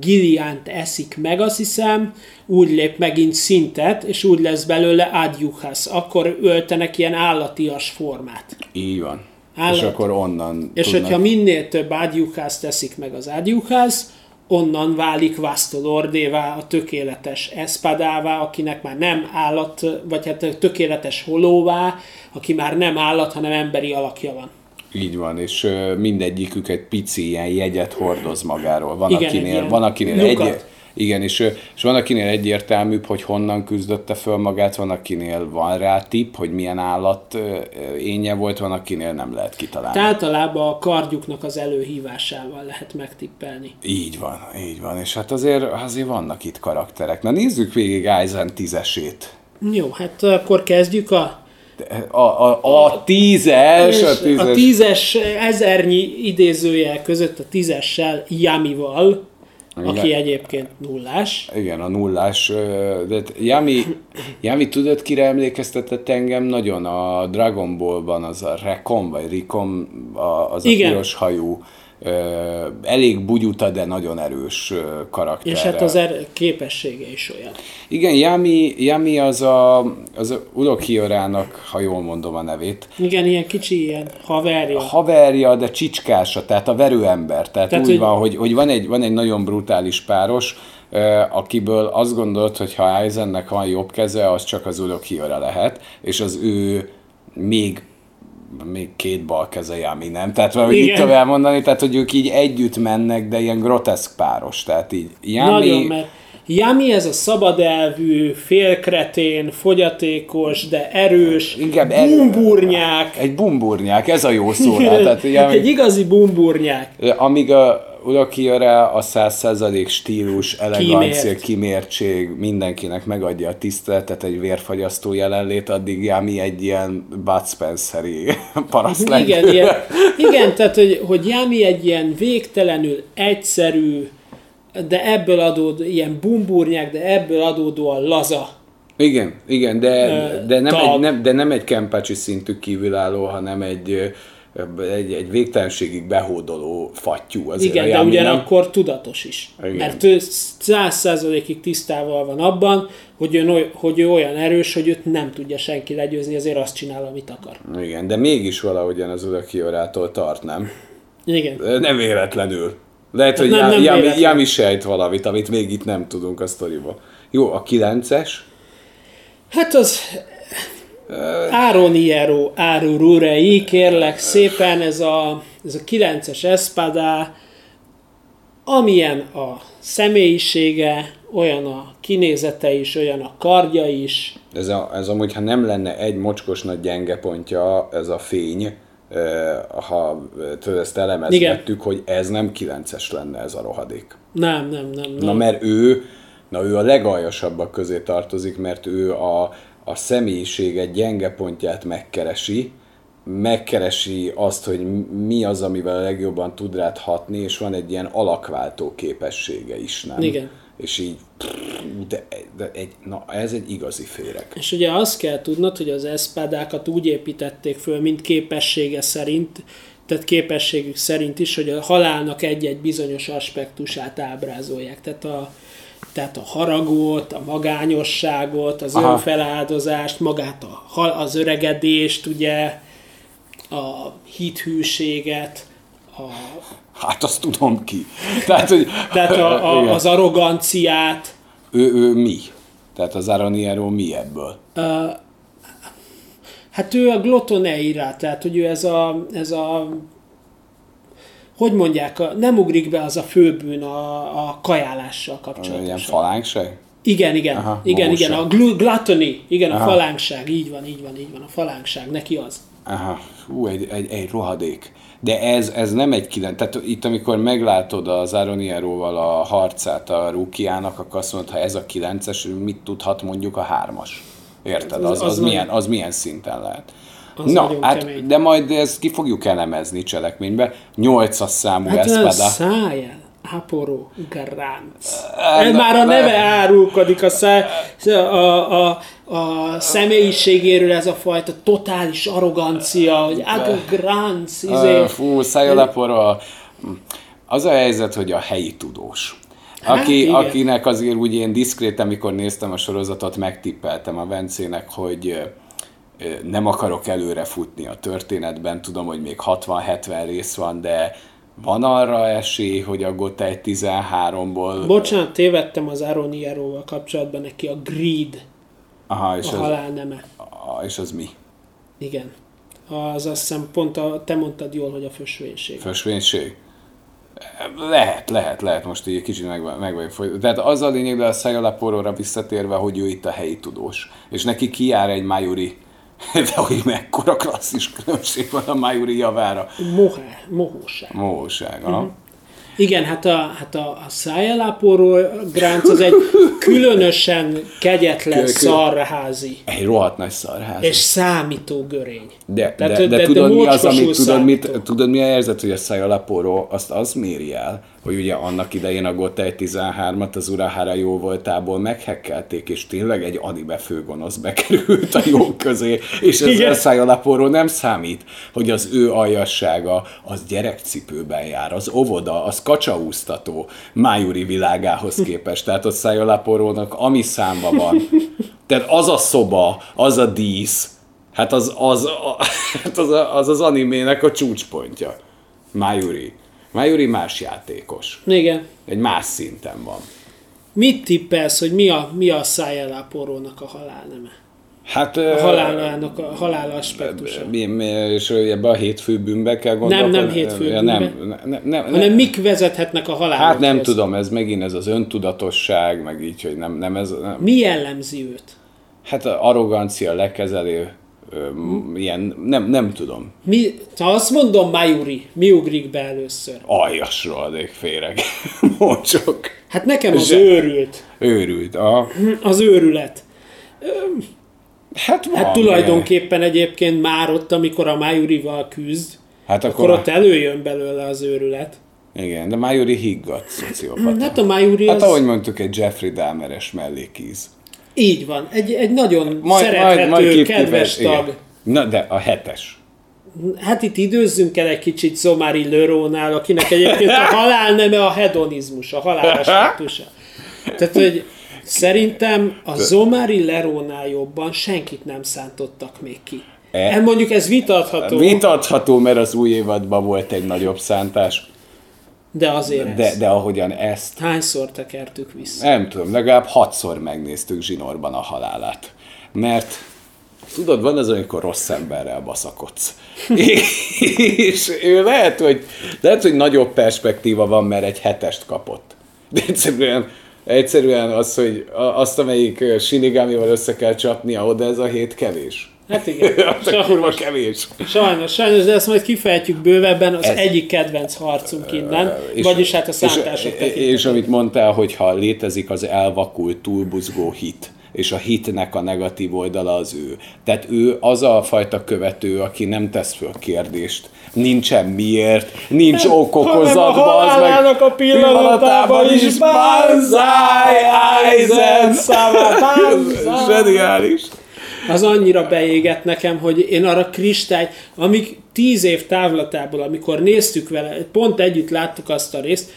Gilliant eszik meg, azt hiszem, úgy lép megint szintet, és úgy lesz belőle adjuhász. Akkor öltenek ilyen állatias formát. Így van. Állat. És akkor onnan És tudnak... hogyha minél több adjuhász teszik meg az adjuhász, onnan válik Vastolordévá, a tökéletes espadává, akinek már nem állat, vagy hát tökéletes holóvá, aki már nem állat, hanem emberi alakja van. Így van, és mindegyikük egy pici ilyen jegyet hordoz magáról. Van, Igen, akinél, van akinél egy, igen, és, és van akinél egyértelműbb, hogy honnan küzdötte föl magát, van akinél van rá tipp, hogy milyen állat énje volt, van akinél nem lehet kitalálni. Tehát általában a kardjuknak az előhívásával lehet megtippelni. Így van, így van, és hát azért, azért vannak itt karakterek. Na nézzük végig Aizen tízesét. Jó, hát akkor kezdjük a, A, a, a tízes, a tízes. a tízes ezernyi idézőjel között a tízessel Yamival, aki Igen. egyébként nullás. Igen, a nullás. De Yami, Yami tudod, kire emlékeztetett engem nagyon? A Dragon Ballban az a Recon, vagy Ricon, a- az a Igen. piros hajú, elég bugyuta, de nagyon erős karakter. És hát az er- képessége is olyan. Igen, Yami, Yami az a, az a Urokiyorának, ha jól mondom a nevét, Igen, ilyen kicsi ilyen haverja. haverja, de csicskása, tehát a verőember. Tehát, Tehát, úgy hogy- van, hogy, hogy van, egy, van egy nagyon brutális páros, akiből azt gondolt, hogy ha Aizennek van jobb keze, az csak az Urokiora lehet, és az ő még még két bal keze Yami, nem? Tehát valahogy így Igen. tudom elmondani, tehát hogy ők így együtt mennek, de ilyen groteszk páros. Tehát így Yami, Nagyon, mert Yami ez a szabadelvű, félkretén, fogyatékos, de erős, erő- bumburnyák. egy bumburnyák, ez a jó szó rá. Tehát Yami, Egy igazi bumburnyák. Amíg a Urokiora a 100% stílus, elegancia, Kimért. kimértség mindenkinek megadja a tiszteletet, egy vérfagyasztó jelenlét, addig Yami egy ilyen Bud Spencer-i paraszt. Igen, ilyen, igen, tehát hogy, hogy Yami egy ilyen végtelenül egyszerű, de ebből adód, ilyen bumburnyák, de ebből adódóan laza. Igen, igen, de, de, nem tag. egy, nem, de nem egy Kempácsi szintű kívülálló, hanem egy, egy, egy végtelenségig behódoló fattyú. Az Igen, de Yami ugyanakkor tudatos is. Igen. Mert ő száz százalékig tisztával van abban, hogy ő, hogy ő olyan erős, hogy őt nem tudja senki legyőzni, azért azt csinál, amit akar. Nem, igen, de mégis valahogyan az Urokiorától tart, nem? Igen. Nem véletlenül. Lehet, hogy Nem, nem, nem véletlen. Yami sejt valamit, amit még itt nem tudunk a sztoriba. Jó, a kilences. Hát az Ároniero Árururei, kérlek szépen, ez a, ez a 9-es Espada, amilyen a személyisége, olyan a kinézete is, olyan a kardja is. Ez, a, ez amúgy, ha nem lenne egy mocskos nagy gyenge pontja, ez a fény, ha tudod, ezt elemezgettük, hogy ez nem kilences lenne ez a rohadék. Nem, nem, nem. nem. Na mert ő, na ő a legaljasabbak közé tartozik, mert ő a, a személyisége gyenge pontját megkeresi, megkeresi azt, hogy mi az, amivel a legjobban tud rád hatni, és van egy ilyen alakváltó képessége is, nem? Igen. És így, de, de egy, na, ez egy igazi féreg. És ugye azt kell tudnod, hogy az eszpádákat úgy építették föl, mint képessége szerint, tehát képességük szerint is, hogy a halálnak egy-egy bizonyos aspektusát ábrázolják. Tehát a, tehát a haragot, a magányosságot, az Aha. önfeláldozást, magát a, az öregedést, ugye, a hithűséget, a, Hát azt tudom ki. Tehát, hogy, tehát a, a, Igen. az arroganciát, ő, ő mi? Tehát az Aroniero mi ebből? Hát ő a glotoneira, tehát hogy ő ez a, ez a hogy mondják, a, nem ugrik be az a főbűn a, a kajálással Ilyen kapcsolatosan. falánkság? Igen, igen, Aha, igen, igen, a glu- gluttony, igen, a Aha. falánkság, így van, így van, így van, a falánkság, neki az. Aha, hú, egy, egy, egy rohadék. De ez, ez nem egy kilenc. Tehát itt, amikor meglátod az Aronieróval a harcát a Rukiának, akkor azt mondod, ha ez a kilences, mit tudhat mondjuk a hármas? Érted? Az- Az, az az, nagy- milyen, az milyen szinten lehet? Az Na, hát, kemény. de majd ezt ki fogjuk elemezni cselekménybe. Nyolcas számú Hát Espada. szájjel, Aporo Garánc. Már a neve árulkodik a, száj, a, a, a személyiségéről ez a fajta totális arrogancia, hogy Aga Gránc, izé. Ö, Fú, szájaleporra. Az a helyzet, hogy a helyi tudós. Hát Aki, igen. akinek azért úgy én diszkrét, amikor néztem a sorozatot, megtippeltem a Vencének, hogy nem akarok előre futni a történetben, tudom, hogy még 60-70 rész van, de van arra esély, hogy a Gotei 13-ból... Bocsánat, tévedtem az Aroniero-val kapcsolatban, neki a Greed, Aha, és a az, halál neme. a, és az mi? Igen. Az azt hiszem pont a, te mondtad jól, hogy a fösvénység. Fösvénység? Lehet, lehet, lehet, most így kicsit meg, meg vagyok foly- Tehát az a lényeg, de a Sayalaporóra visszatérve, hogy ő itt a helyi tudós. És neki kijár egy Majuri, de hogy mekkora klasszis különbség van a Majuri javára. Mohá, mohóság. Móság, uh-huh. Igen, hát a, hát a, a szájeláporó gránc az egy különösen kegyetlen kö- szarházi Egy rohadt nagy szarház. és számító görény. De, Tehát, de, de, de- de, tudod, mi az, amit, tudod, mit, tudod, mi a érzet, hogy a Sayalaporó azt az méri el, hogy ugye annak idején a Gotei 13-at az Urahara jó voltából meghekkelték, és tényleg egy anime főgonosz bekerült a jók közé, és ez Igen. a Sayalaporó nem számít, hogy az ő aljassága az gyerekcipőben jár, az óvoda, az kacsaúztató Májuri világához képest. Tehát ott Sayalaporónak ami számba van, tehát az a szoba, az a dísz, Hát az az, a, hát az, a, az az animének a csúcspontja. Mayuri más játékos. Igen. Egy más szinten van. Mit tippelsz, hogy mi a, mi a szájeláporónak a halálneme? Hát... A halálának a halál aspektusa. Mi, mi, és ebbe a hétfő bűnbe kell gondolkodni? nem hétfő Ja, bűnbe. nem, nem, nem, Hanem mik vezethetnek a halálhoz? Hát nem tudom, ez megint ez az öntudatosság, meg így, hogy nem, nem ez... Nem. Mi jellemzi őt? Hát a arrogancia, lekezelő, ö, ilyen, nem, nem tudom. Mi, ha azt mondom Mayuri, mi ugrik be először? Aljasról adék féreg. Mocsok. Hát nekem az Zse- őrült. Őrült. A, Az őrület. hát van, Hát tulajdonképpen egyébként már ott, amikor a Mayurival küzd, Hát akkor akkor, ott előjön belőle az őrület. igen, de Májori higgadt szociopata. Hát a Mayuri Hát az... ahogy mondtuk, egy Jeffrey Dahmeres mellékíz. Így van. Egy, egy nagyon szerethető, kip- kedves kifejez- tag. igen. Na, de a hetes. Hát itt időzzünk el egy kicsit Zomari Lerónál, akinek egyébként a halál neme a hedonizmus, a halál aspektusa. Tehát, hogy szerintem a Zomari Lerónál jobban senkit nem szántottak még ki. E- E, mondjuk ez vitatható, Vitatható, mert az új évadban volt egy nagyobb szántás, de azért de, ez. de ahogyan ezt, Hányszor tekertük vissza? nem tudom, legalább hatszor megnéztük zsinórban a halálát. Mert tudod, van az, amikor rossz emberrel baszakodsz. És ő lehet, hogy, lehet, hogy nagyobb perspektíva van, mert egy hetest kapott. De egyszerűen, egyszerűen az, hogy azt, amelyik ö, Shinigamival össze kell csapnia, oda ez a hét kevés. Hát igen, Az kurva sajnos, kevés. sajnos, sajnos, de ezt majd kifejtjük bővebben, az Ez- egyik kedvenc harcunk innen, vagyis hát a szántások és, tekintetében. és amit mondtál, hogy ha létezik az elvakult, túlbuzgó hit, és a hitnek a negatív oldala az ő. Tehát ő az a fajta követő, aki nem tesz föl kérdést. Nincsen miért, nincs okokozat, Hanem a bazd meg. a pillanatában is Aizen! Szava, banzai! Zseniális. Az annyira beégett nekem, hogy én arra kristály, amíg tíz év távlatából, amikor néztük vele, pont együtt láttuk azt a részt,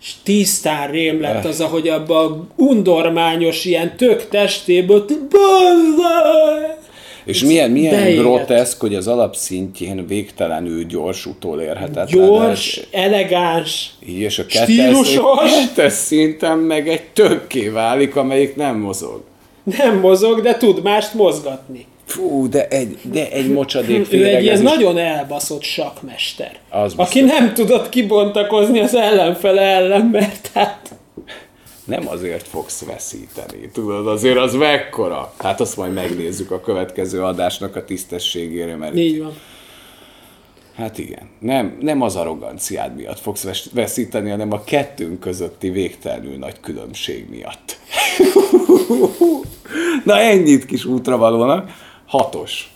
és tisztán rém lett az, ahogy abba a undormányos, ilyen tök testéből! És milyen, milyen beégett. groteszk, hogy az alapszintjén végtelenül gyors, utolérhetetlen. Gyors, elegáns, Így, és a kettes, Stílusos. kettes szinten meg egy tökké válik, amelyik nem mozog. Nem mozog, de tud mást mozgatni. Fú, de egy, de egy mocsadék Ő féreg, egy ilyen nagyon elbaszott sakmester, Az aki biztos. nem tudott kibontakozni az ellenfele ellen, mert hát Nem azért fogsz veszíteni, tudod, azért az mekkora. Hát azt majd megnézzük a következő adásnak a tisztességére, mert így van. Hát igen, nem, nem az arroganciád miatt fogsz ves- veszíteni, hanem a kettőnk közötti végtelenül nagy különbség miatt. Na ennyit kis útravalónak. Hatos.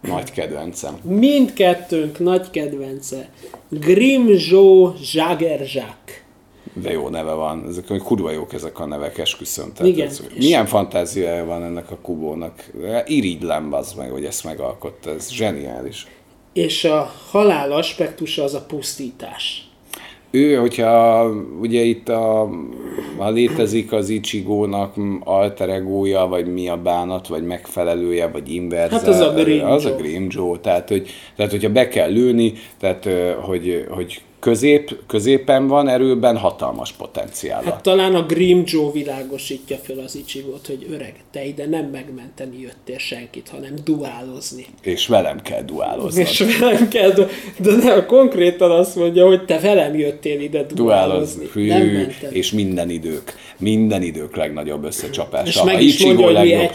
Nagy kedvencem. Mindkettőnk nagy kedvence. Grimzsó Zságerzsák. De jó neve van, ezek kurva jók ezek a nevek, esküszöm. Tehát Igen. Ez, milyen fantáziája van ennek a kubónak? Irigylem az meg, hogy ezt megalkotta, ez zseniális. És a halál aspektusa az a pusztítás. Ő, hogyha ugye itt a, ha létezik az Ichigónak alter egója, vagy mi a bánat, vagy megfelelője, vagy inverze. Hát az a Grim Az a. Grim Joe. Tehát, hogy, tehát hogyha be kell lőni, tehát, hogy, hogy közép, középen van erőben, hatalmas potenciála. Hát talán a Grim Joe világosítja fel az Ichigot, hogy öreg, te ide nem megmenteni jöttél senkit, hanem duálozni. És velem kell duálozni. És velem kell, du- de nem, konkrétan azt mondja, hogy te velem jöttél ide duálozni. Duálozni. Nem Hű, mentem. és minden idők. Minden idők legnagyobb összecsapása. És A meg is mondja, hogy mi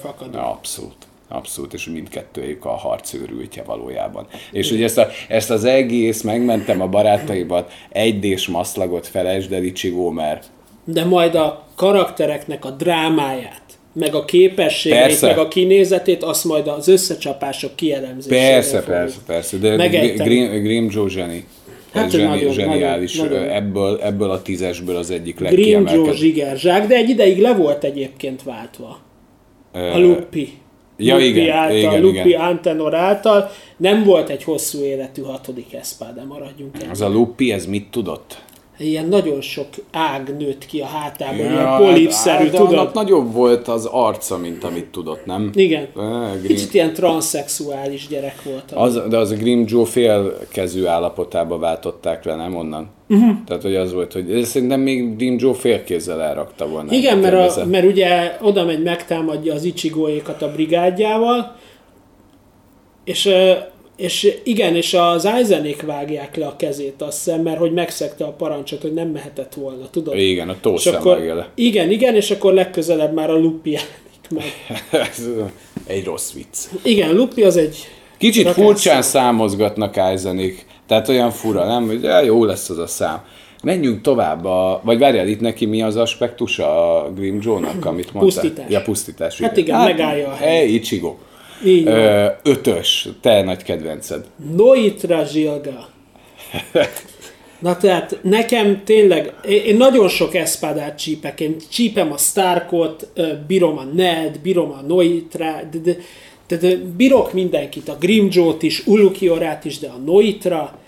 fakadunk. Na, abszolút. Abszolút, és mindkettőjük a harc őrültje valójában. És ugye ezt, a, ezt az egész, megmentem a barátaimat, egydés maszlagot felesd el Ichigo, mert De majd a karaktereknek a drámáját, meg a képességeit, Persze. meg a kinézetét, azt majd az összecsapások kielemzésére persze, fogjuk. persze, persze, de. Grim, Grim Joe zseni. Hát ő zseni, nagyon, zseniális. nagyon, nagyon. Ebből, ebből a tízesből az egyik Green legkiemelkedőbb. zsigerzsák, de egy ideig le volt egyébként váltva. A Lupi. Ja, Lupi igen, által, igen, Lupi igen. Antenor által. Nem volt egy hosszú életű hatodik eszpáde, maradjunk el. Az a Lupi, ez mit tudott? Ilyen nagyon sok ág nőtt ki a hátában, Ja, ilyen polipszerű, hát, de tudod? annak nagyobb volt az arca, mint amit tudott, nem? Igen. Eh, Grim, Kicsit ilyen transzexuális gyerek volt. az, de az a Grim Joe félkezű állapotába váltották le, nem onnan? Uh-huh. Tehát, hogy az volt, hogy de szerintem még Grim Joe félkézzel elrakta volna. Igen, mert, a, mert ugye oda megy, megtámadja az Ichigóékat a brigádjával, és, és igen, és az Eisenék vágják le a kezét, azt hiszem, mert hogy megszegte a parancsot, hogy nem mehetett volna, tudod? Igen, a tószem le. igen, igen, és akkor legközelebb már a Lupi jelenik meg. Egy rossz vicc. Igen, Lupi az egy... Kicsit furcsán számozgatnak Eisenik. Tehát olyan fura, nem? Hogy ja, jó lesz az a szám. Menjünk tovább, a, vagy várjál, itt neki mi az aspektusa a Grim Joe-nak, amit mondtál? Pusztítás. Ja, pusztítás. Hát igen, megállja a helyet. Hey, Ichigo. Így van. Ö, ötös, te nagy kedvenced. Noitra Zsilga. Na tehát nekem tényleg, én nagyon sok eszpádát csípek, én csípem a Starkot, bírom a Ned, bírom a Noitra, de, de, de, de bírok mindenkit, a Grimjoe-t is, Ulukiorát is, de a Noitra,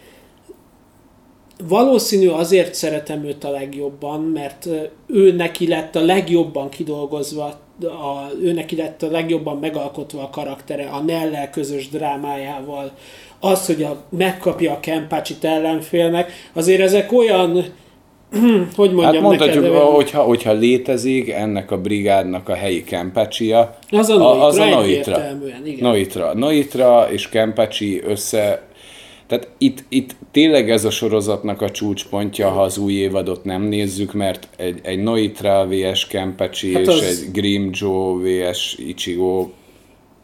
valószínű azért szeretem őt a legjobban, mert ő neki lett a legjobban kidolgozva, a, ő neki lett a legjobban megalkotva a karaktere, a Nellel közös drámájával, az, hogy a, megkapja a Kempácsit ellenfélnek, azért ezek olyan, hogy mondjam Hát mondhatjuk, neked, hogyha, hogyha létezik ennek a brigádnak a helyi Kempácsia, Az a Noitra, az a Noitra. igen. Noitra. Noitra és Kempácsi össze... Tehát itt, itt tényleg ez a sorozatnak a csúcspontja, ha az új évadot nem nézzük, mert egy, egy Noitra vs Kempácsi Hát és az- egy Grim Joe vs Ichigo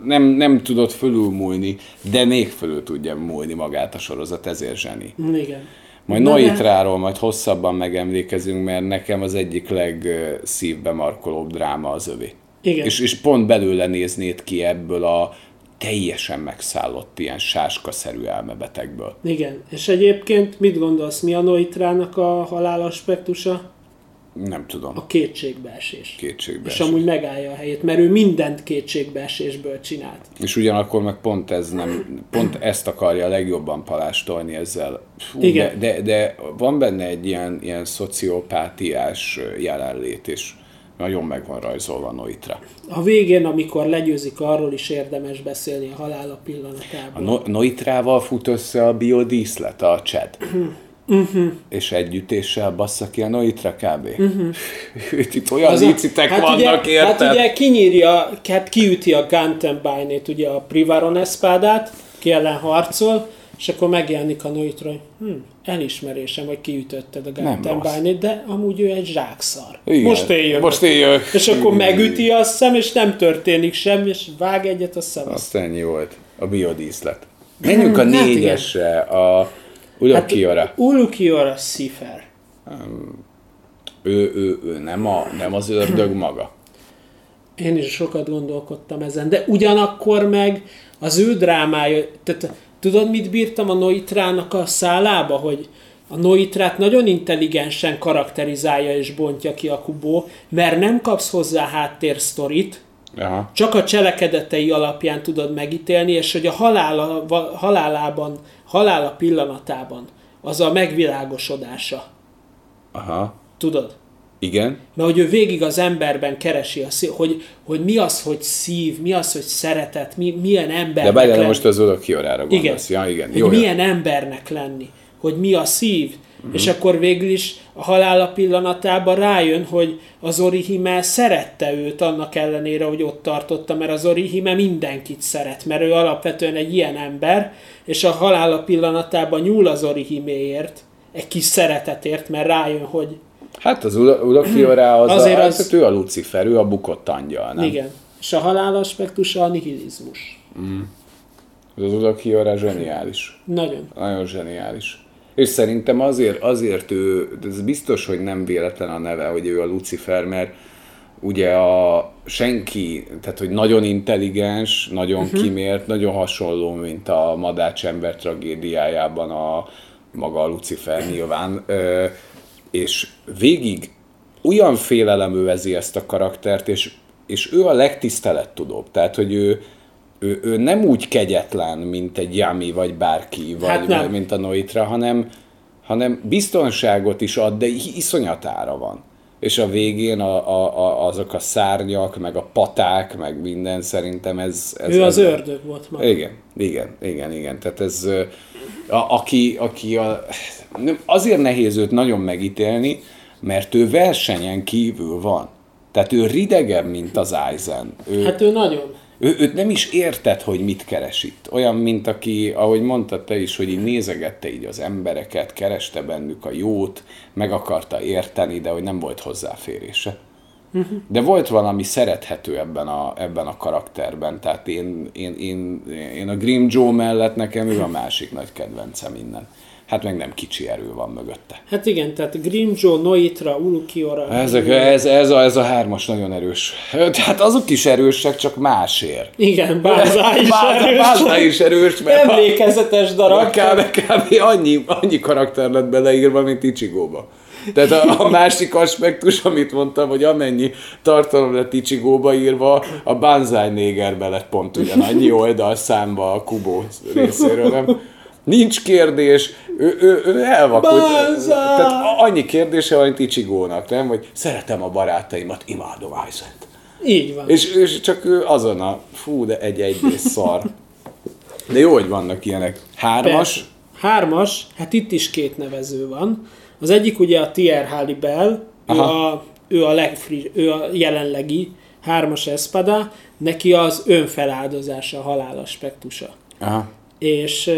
nem, nem tudott fölülmúlni, de még fölül tudja múlni magát a sorozat, ezért zseni. Igen. Majd Noitráról majd hosszabban megemlékezünk, mert nekem az egyik legszívbe markolóbb dráma az övé. Igen. És, és pont belőle néznéd ki ebből a teljesen megszállott ilyen sáskaszerű elmebetegből. Igen. És egyébként mit gondolsz, mi a Noitrának a halál aspektusa? Nem tudom, A kétségbeesés. kétségbe És amúgy megállja a helyét, mert ő mindent kétségbeesésből csinált. És ugyanakkor meg pont ez nem, pont ezt akarja legjobban palástolni ezzel. Fú, Igen. De, de, de, van benne egy ilyen, ilyen szociopátiás jelenlét, és nagyon meg van rajzolva Noitra. A végén, amikor legyőzik, arról is érdemes beszélni a halála A pillanatában. no- Noitrával fut össze a biodíszlet, a Chad. És együttéssel bassza ki a Noitra kb. Itt olyan Az a- licitek hát vannak, ugye, érted? Hát ugye kinyírja, hát kiüti a Gantenbine-t, ugye a Privaron eszpádát, ki ellen harcol, és akkor megjelenik a Noitra, hm, elismerésem, hogy kiütötted a Gantenbine-t, de amúgy ő egy zsákszar. Igen. Most éljön. Most éljön. És akkor megüti a szem, és nem történik semmi, és vág egyet a szem. Azt ennyi volt. A biodíszlet. Menjünk a Hát igen. négyesre, a Udokiora. Ulukiora Szifer. Ő, ő, ő nem, a, nem az ördög maga. Én is sokat gondolkodtam ezen, de ugyanakkor meg az ő drámája, tehát tudod, mit bírtam a Noitrának a szálába, hogy a Noitrát nagyon intelligensen karakterizálja és bontja ki a Kubó, mert nem kapsz hozzá háttérsztorit, Aha. csak a cselekedetei alapján tudod megítélni, és hogy a halála, halálában, halála pillanatában az a megvilágosodása. Aha. Tudod? Igen. Mert hogy ő végig az emberben keresi, a szív, hogy, hogy mi az, hogy szív, mi az, hogy szeretet, mi, milyen ember. De bárjál, most az oda kiorára igen. Ja, igen. hogy Jó, milyen embernek lenni, hogy mi a szív, uh-huh. és akkor végül is a halála pillanatában rájön, hogy az Orihime szerette őt annak ellenére, hogy ott tartotta, mert az Orihime mindenkit szeret, mert ő alapvetően egy ilyen ember, és a halála pillanatában nyúl az Orihiméért, egy kis szeretetért, mert rájön, hogy Hát az Ulakiorá az, Azért a, az- az... ő a Lucifer, ő a bukott angyal, nem? igen. És a halál aspektusa a nihilizmus. Az Ulakiorá zseniális. Nagyon. Nagyon zseniális. És szerintem azért, azért ő, ez biztos, hogy nem véletlen a neve, hogy ő a Lucifer, mert ugye a senki, tehát hogy nagyon intelligens, nagyon uh-huh. kimért, nagyon hasonló, mint a Madács ember tragédiájában a maga a Lucifer nyilván, ö, és végig olyan félelem övezi ezt a karaktert, és, és ő a legtisztelettudóbb, tehát hogy ő, ő, ő nem úgy kegyetlen, mint egy Yami, vagy bárki, vagy, Hát vagy mint a Noitra, hanem, hanem biztonságot is ad, de iszonyatára van. És a végén a, a, a, azok a szárnyak, meg a paták, meg minden, szerintem ez... ez Ő az ez, ördög volt ma. igen, igen, igen, igen. Tehát ez, a, aki, aki a, azért nehéz őt nagyon megítélni, mert ő versenyen kívül van. Tehát ő ridegebb, mint az Aizen. Ő, Hát ő nagyon. ő, őt nem is érted, hogy mit keres itt. Olyan, mint aki, ahogy mondtad te is, hogy így nézegette így az embereket, kereste bennük a jót, meg akarta érteni, de hogy nem volt hozzáférése. De volt valami szerethető ebben a, ebben a karakterben, tehát én, én, én, én a Grim Joe mellett nekem ő a másik nagy kedvencem innen. Hát meg nem kicsi erő van mögötte. Hát igen, tehát Grimjo, Noitra, Ulukiora. Ezek, ez, ez, a, ez a hármas nagyon erős. Tehát azok is erősek, csak másért. Igen, Bázá is Bázá- erős. Bázá is erős, mert Emlékezetes darab. kb, kb. annyi, annyi karakter lett beleírva, mint Ichigóba. Tehát a, a másik aspektus, amit mondtam, hogy amennyi tartalom lett Ichigóba írva, a Banzai négerbe lett pont ugyanannyi oldal számba a Kubo részéről. Nem? Nincs kérdés, ő, ő, ő elvakult. Banzai! Tehát annyi kérdése van, mint Ichigónak, nem? Hogy szeretem a barátaimat, imádom Aizen-t. Így van. És, és csak ő azon a, fú, de egy egész szar. De jó, hogy vannak ilyenek. Hármas, Persze. Hármas, hát itt is két nevező van. Az egyik ugye a Tier Halibel, ő a, ő, a legfriss, ő a jelenlegi hármas espada, neki az önfeláldozása, a halál aspektusa. Aha. És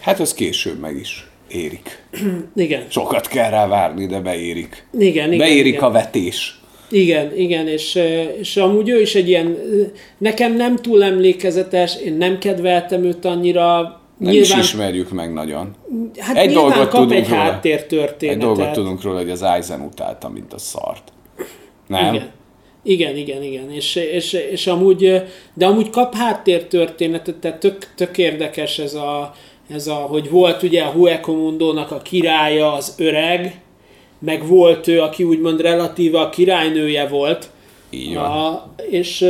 Hát ez később meg is érik. igen, Sokat kell rá várni, de beérik. igen, igen. Beérik igen. a vetés. Igen, igen, és, és amúgy ő is egy ilyen, nekem nem túl emlékezetes, én nem kedveltem őt annyira, Nem nyilván, is ismerjük meg nagyon. hát egy dolgot kap tudunk egy róla. Egy háttértörténetet. dolgot tudunk róla, hogy az Aizen utálta, mint a szart. Nem? Igen. Igen, igen, igen. És, és, és amúgy, de amúgy kap háttértörténetet, tehát tök, tök érdekes ez a, ez a, hogy volt ugye a Huekomundónak a királya, az öreg, meg volt ő, aki úgymond relatíve a királynője volt, Így van. a, és,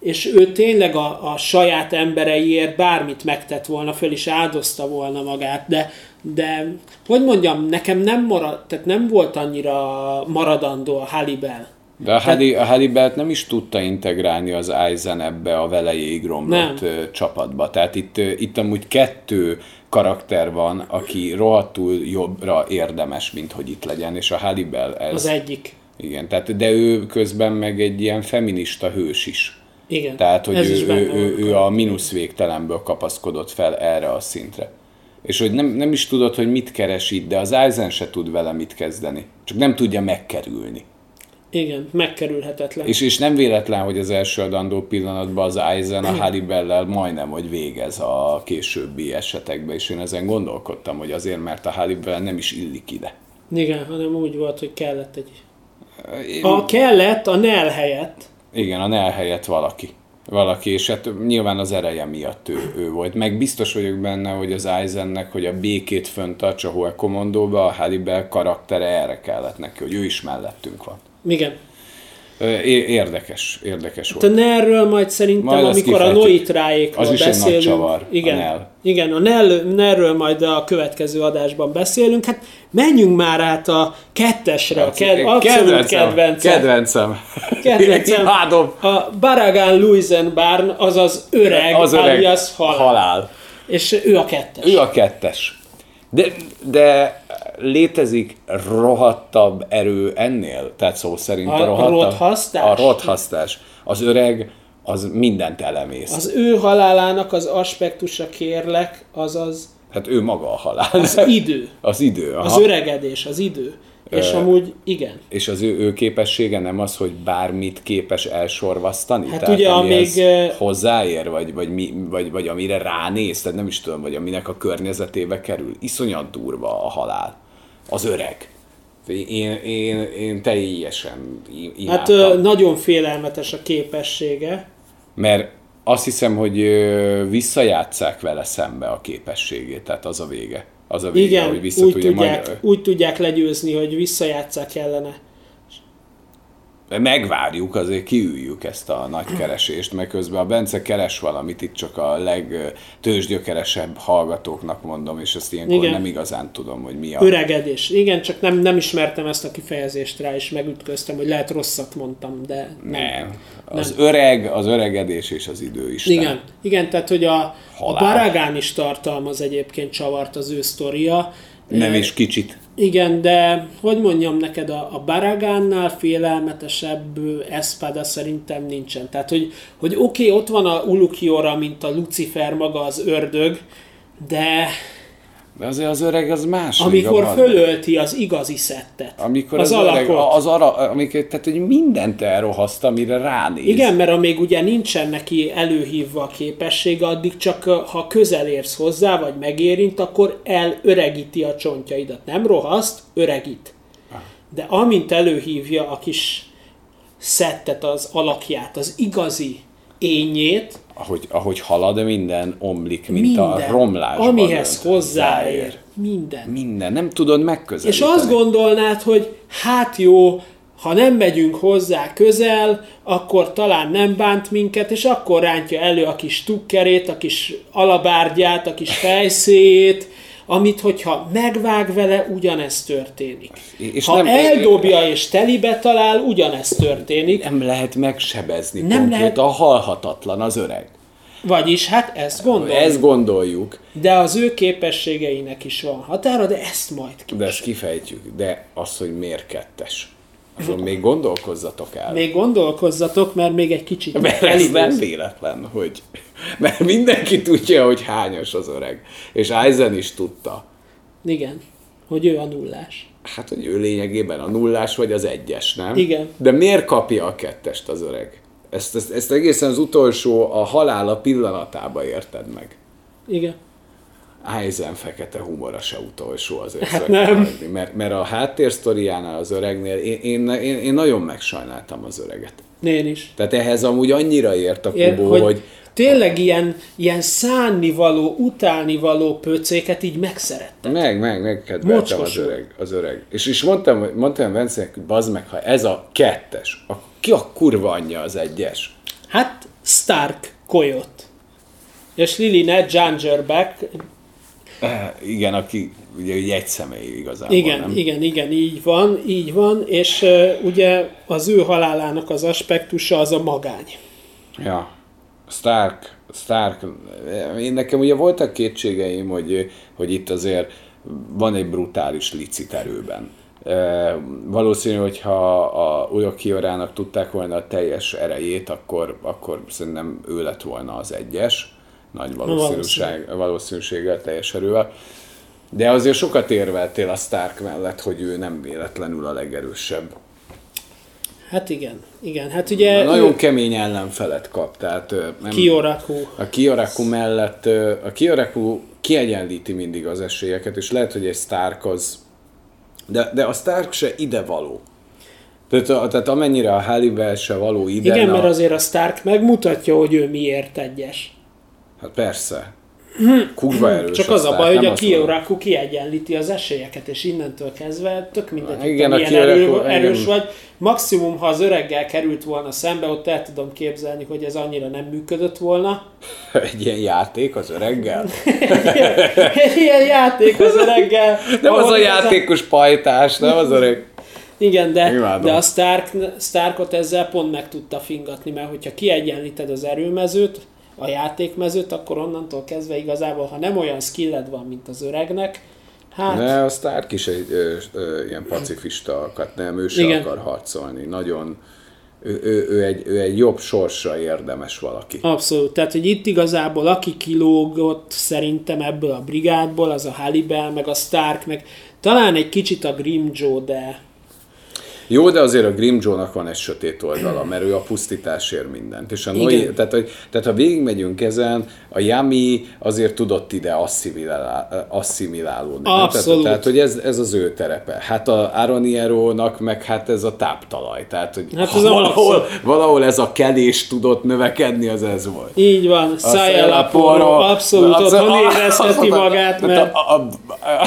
és ő tényleg a, a saját embereiért bármit megtett volna, föl is áldozta volna magát, de, de hogy mondjam, nekem nem marad, tehát nem volt annyira maradandó a Halibel. De a, Hali, a Halibelt nem is tudta integrálni az Aizen ebbe a velejéig romlott Nem. csapatba. Tehát itt, itt amúgy kettő karakter van, aki rohadtul jobbra érdemes, mint hogy itt legyen, és a Halibel ez. Az egyik. Igen, tehát, de ő közben meg egy ilyen feminista hős is. Igen. Tehát, hogy ő, ő, ő, ő a mínusz végtelenből kapaszkodott fel erre a szintre. És hogy nem, nem is tudod, hogy mit keres itt, de az Aizen se tud vele mit kezdeni. Csak nem tudja megkerülni. Igen, megkerülhetetlen. És, és nem véletlen, hogy az első adandó pillanatban az Aizen a Halibellel majdnem, hogy végez a későbbi esetekben, és én ezen gondolkodtam, hogy azért, mert a Halibell nem is illik ide. Igen, hanem úgy volt, hogy kellett egy... Én- A kellett a Nel helyett. Igen, a Nel helyett valaki. Valaki, és hát nyilván az ereje miatt ő, ő volt. Meg biztos vagyok benne, hogy az Aizennek, hogy a békét föntartsa Hue Commandóba, a Halibel karaktere erre kellett neki, hogy ő is mellettünk van. Igen. Érdekes, érdekes volt. A Nerről majd szerintem, majd amikor a Noitráékról beszélünk. csavar, igen, a Nel. igen, a Nerről majd a következő adásban beszélünk. Hát menjünk már át a kettesre, a ked, abszolút kedvencem. Kedvencem. Kedvencem. Imádom. A Baragan Luisenbarn, azaz öreg, az öreg alias halál. halál. És ő a kettes. Ő a kettes. De, de létezik rohadtabb erő ennél? Tehát szó szerint a, a rohadtabb... A rothasztás? A rothasztás. Az öreg az mindent elemész. Az ő halálának az aspektusa kérlek, az az... Hát ő maga a halál. Az idő. Az idő, aha. Az öregedés, az idő. És uh, amúgy igen. És az ő, ő képessége nem az, hogy bármit képes elsorvasztani? Hát tehát ugye amíg... hozzáér, vagy, vagy, mi, vagy, vagy amire ránéz, tehát nem is tudom, vagy aminek a környezetébe kerül. Iszonyat durva a halál. Az öreg. Én, én, én teljesen imádtam. Hát nagyon félelmetes a képessége. Mert azt hiszem, hogy visszajátszák vele szembe a képességét, tehát az a vége az a vége, Igen, hogy vissza úgy tudják, majd... úgy tudják legyőzni, hogy visszajátszák ellene. Megvárjuk, azért kiüljük ezt a nagy keresést, mert közben a Bence keres valamit, itt csak a legtősgyökeresebb hallgatóknak mondom, és ezt ilyenkor Igen. nem igazán tudom, hogy mi a... Öregedés. Igen, csak nem, nem ismertem ezt a kifejezést rá, és megütköztem, hogy lehet rosszat mondtam, de nem. nem. Az nem. öreg, az öregedés és az idő is. Igen, Igen tehát hogy a, a Baragán is tartalmaz egyébként csavart az ő sztoria. Nem is kicsit. Igen, de hogy mondjam neked, a, a Baragánnál félelmetesebb Espada szerintem nincsen. Tehát, hogy, hogy oké, okay, ott van a Ulukiora, mint a Lucifer maga az ördög, de de azért az öreg az más. Amikor fölölti az igazi szettet. Amikor az, az öreg, az ara, amikor, tehát hogy mindent elrohaszt, amire ránéz. Igen, mert amíg ugye nincsen neki előhívva a képessége, addig csak ha közel érsz hozzá, vagy megérint, akkor elöregíti a csontjaidat. Nem rohaszt, öregít. De amint előhívja a kis szettet, az alakját, az igazi ényét, ahogy, ahogy halad, minden omlik, mint minden, a romlás. Amihez hozzáér. Minden. Minden. Nem tudod megközelíteni. És azt gondolnád, hogy hát jó, ha nem megyünk hozzá közel, akkor talán nem bánt minket, és akkor rántja elő a kis tukkerét, a kis alabárgyát, a kis fejszét, amit hogyha megvág vele, ugyanezt történik. És ha nem, eldobja és telibe talál, ugyanezt történik. Nem lehet megsebezni nem konkrét, lehet. a halhatatlan az öreg. Vagyis hát ezt gondoljuk. Ezt gondoljuk. De az ő képességeinek is van határa, de ezt majd ki. De ezt kifejtjük. De az, hogy miért kettes. Azon még gondolkozzatok el. Még gondolkozzatok, mert még egy kicsit Mert ez nem véletlen, hogy... Mert mindenki tudja, hogy hányos az öreg. És Eisen is tudta. Igen, hogy ő a nullás. Hát, hogy ő lényegében a nullás vagy az egyes, nem? Igen. De miért kapja a kettest az öreg? Ezt, ezt, ezt egészen az utolsó, a halála pillanatába érted meg. Igen. Eisen fekete humora se utolsó azért hát nem. Mert, mert a háttérsztoriánál az öregnél én, én, én, én nagyon megsajnáltam az öreget. Én is. Tehát ehhez amúgy annyira ért a Kubó, hogy, hogy tényleg ilyen, ilyen szánnivaló, utálnivaló pöcéket így megszerettem. Meg, meg, megkedveltem az öreg, az öreg. És is mondtam, mondtam Vencenek, hogy bazd meg, ha ez a kettes, akkor ki a kurva anyja az egyes? Hát Stark Coyote. És Lily Ned Jangerbeck. Eh, igen, aki ugye egy személy igazából, Igen, nem? igen, igen, így van, így van, és uh, ugye az ő halálának az aspektusa az a magány. Ja, Stark, Stark, én nekem ugye voltak kétségeim, hogy, hogy itt azért van egy brutális licit erőben. E, valószínű, hogyha a Ulokiorának tudták volna a teljes erejét, akkor, akkor szerintem ő lett volna az egyes, nagy valószínűség, valószínűséggel, teljes erővel. De azért sokat érveltél a Stark mellett, hogy ő nem véletlenül a legerősebb. Hát igen, igen. Hát ugye... Na, nagyon ő... kemény ellenfelet kap, tehát... Nem, Kioraku. A Kioraku mellett, a Kioraku kiegyenlíti mindig az esélyeket, és lehet, hogy egy Stark az... De, de a Stark se ide való. Tehát, tehát amennyire a Hannibal se való ide... Igen, mert azért a Stark megmutatja, hogy ő miért egyes. Hát persze. kurva erős. Csak az a baj, hogy a. Kiyoraku kiegyenlíti az esélyeket, és innentől kezdve tök mindegy, hogy a milyen Kiyoraku- erő, erős igen. vagy. Maximum, ha az öreggel került volna szembe, ott el tudom képzelni, hogy ez annyira nem működött volna. Egy ilyen játék az öreggel? Egy ilyen játék az öreggel. Nem az a játékos pajtás, nem az öreg. Igen, de, Imádom. de a Stark, Starkot ezzel pont meg tudta fingatni, mert hogyha kiegyenlíted az erőmezőt, a játékmezőt, akkor onnantól kezdve igazából, ha nem olyan skilled van, mint az öregnek, hát Ne, a Stark is egy ö, ö, ilyen pacifista akart, nem, ő sem akar harcolni. Nagyon, ő, ő, ő, egy, ő egy jobb sorsra érdemes valaki. abszolút. Tehát, hogy itt igazából aki kilógott szerintem ebből a brigádból, az a Hannibal, meg a Stark, meg talán egy kicsit a Grimjoe, de Jó, de azért a Grimjoe-nak van egy sötét oldala, mert ő a pusztításért mindent. És a Noi, tehát, hogy, tehát ha végigmegyünk ezen, a Yami azért tudott ide asszimilál, asszimilálódni. Abszolút. Tehát, tehát, hogy ez, ez az ő terepe. Hát a Aronierónak meg hát ez a táptalaj. Tehát, hogy Hát az a valahol, valahol ez a kelés tudott növekedni, az ez volt. így van, porró, abszolút otthon érezheti magát, mert A, a,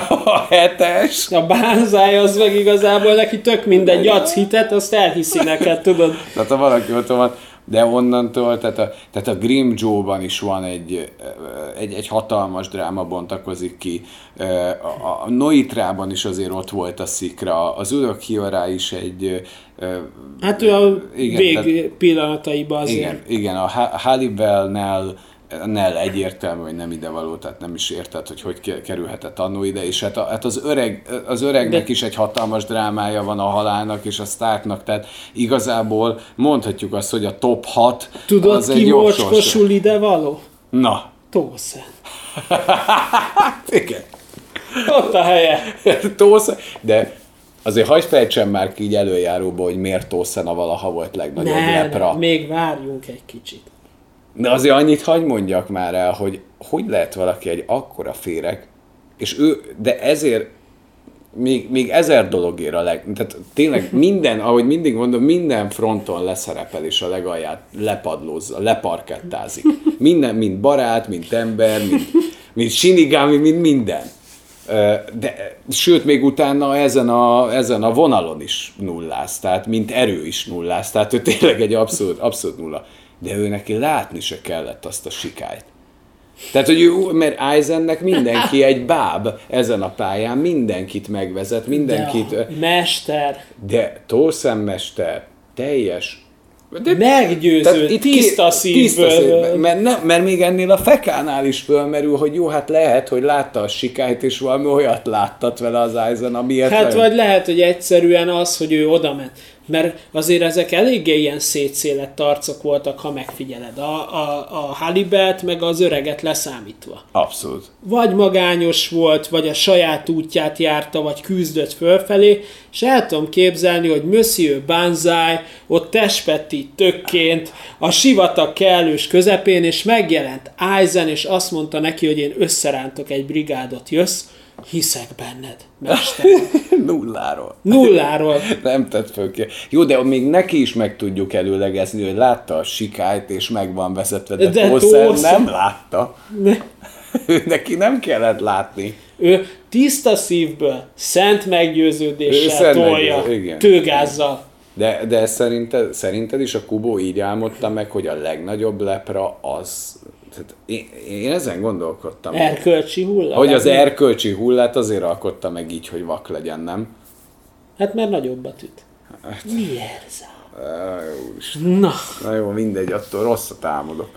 a, a hetes, a bánzáj az meg igazából neki tök mindegy, adsz hitet, azt elhiszi neked, tudod. Tehát ha valaki ott van, de onnantól, tehát a, tehát a Grim Joe-ban is van egy, egy, egy hatalmas dráma bontakozik ki. A, a Noitrában is azért ott volt a szikra, az Urok Hiorá is egy... Hát ő a Igen, vég tehát- pillanataiban azért. Igen, igen, a Ha- Halliwell-nel Nell egyértelmű, hogy nem ide való, tehát nem is érted, hogy hogy ke- kerülhetett annó ide, és hát, a, hát az, öreg, az öregnek De- is egy hatalmas drámája van a halálnak és a Starknak, tehát igazából mondhatjuk azt, hogy a top 6 Tudod, az ki egy mocskosul ide való? Na, Tószen. igen. Ott a helye. Tósz, de azért hagyd fejtsem már ki így előjáróba, hogy miért Tószena valaha volt legnagyobb Nem, lepra. még várjunk egy kicsit. De azért annyit hagy mondjak már el, hogy hogy lehet valaki egy akkora féreg, és ő, de ezért még, még ezer dologért a leg... Tehát tényleg minden, ahogy mindig mondom, minden fronton leszerepel, és a legalját lepadlózza, leparkettázik. Minden, mint barát, mint ember, mint, mint sinigami, mint minden. De, sőt, még utána ezen a, ezen a vonalon is nulláz, tehát mint erő is nulláz, tehát ő tényleg egy abszolút, abszolút nulla. De ő neki látni se kellett azt a sikályt. Tehát, hogy ő, mert Eisennek mindenki egy báb ezen a pályán, mindenkit megvezet, mindenkit, De mester, de Tolszemmester teljes de meggyőző, tiszta szívből. szívből. Mert, mert még ennél a fekánál is fölmerül, hogy jó, hát lehet, hogy látta a sikályt, és valami olyat láttat vele az Eisen, amiért... Hát vagy lehet, hogy egyszerűen az, hogy ő oda ment. Mert azért ezek eléggé ilyen szétszélett arcok voltak, ha megfigyeled. A, a, a Halibert meg az öreget leszámítva. Abszolút. Vagy magányos volt, vagy a saját útját járta, vagy küzdött fölfelé, és el tudom képzelni, hogy Monsieur Banzai ott testpetti tökként a sivatag kellős közepén, és megjelent Eisen, és azt mondta neki, hogy én összerántok egy brigádot, jössz, hiszek benned, mester. Nulláról. Nulláról. Nem tett föl ki. Jó, de még neki is meg tudjuk előlegezni, hogy látta a sikályt, és meg van vezetve, de, De Tolson- nem látta. Ne. Neki nem kellett látni. Ő tiszta szívből, szent meggyőződéssel szent tolja, meggyőző- tőgázzal. De, de szerinted, szerinted is a Kubó így álmodta meg, hogy a legnagyobb lepra az... Tehát én, én ezen gondolkodtam. Erkölcsi hulla. hogy az erkölcsi hullát azért alkotta meg így, hogy vak legyen, nem? Hát mert nagyobbat üt. Miért? Á, úristen. Na, Na jó, mindegy, attól rosszat álmodok.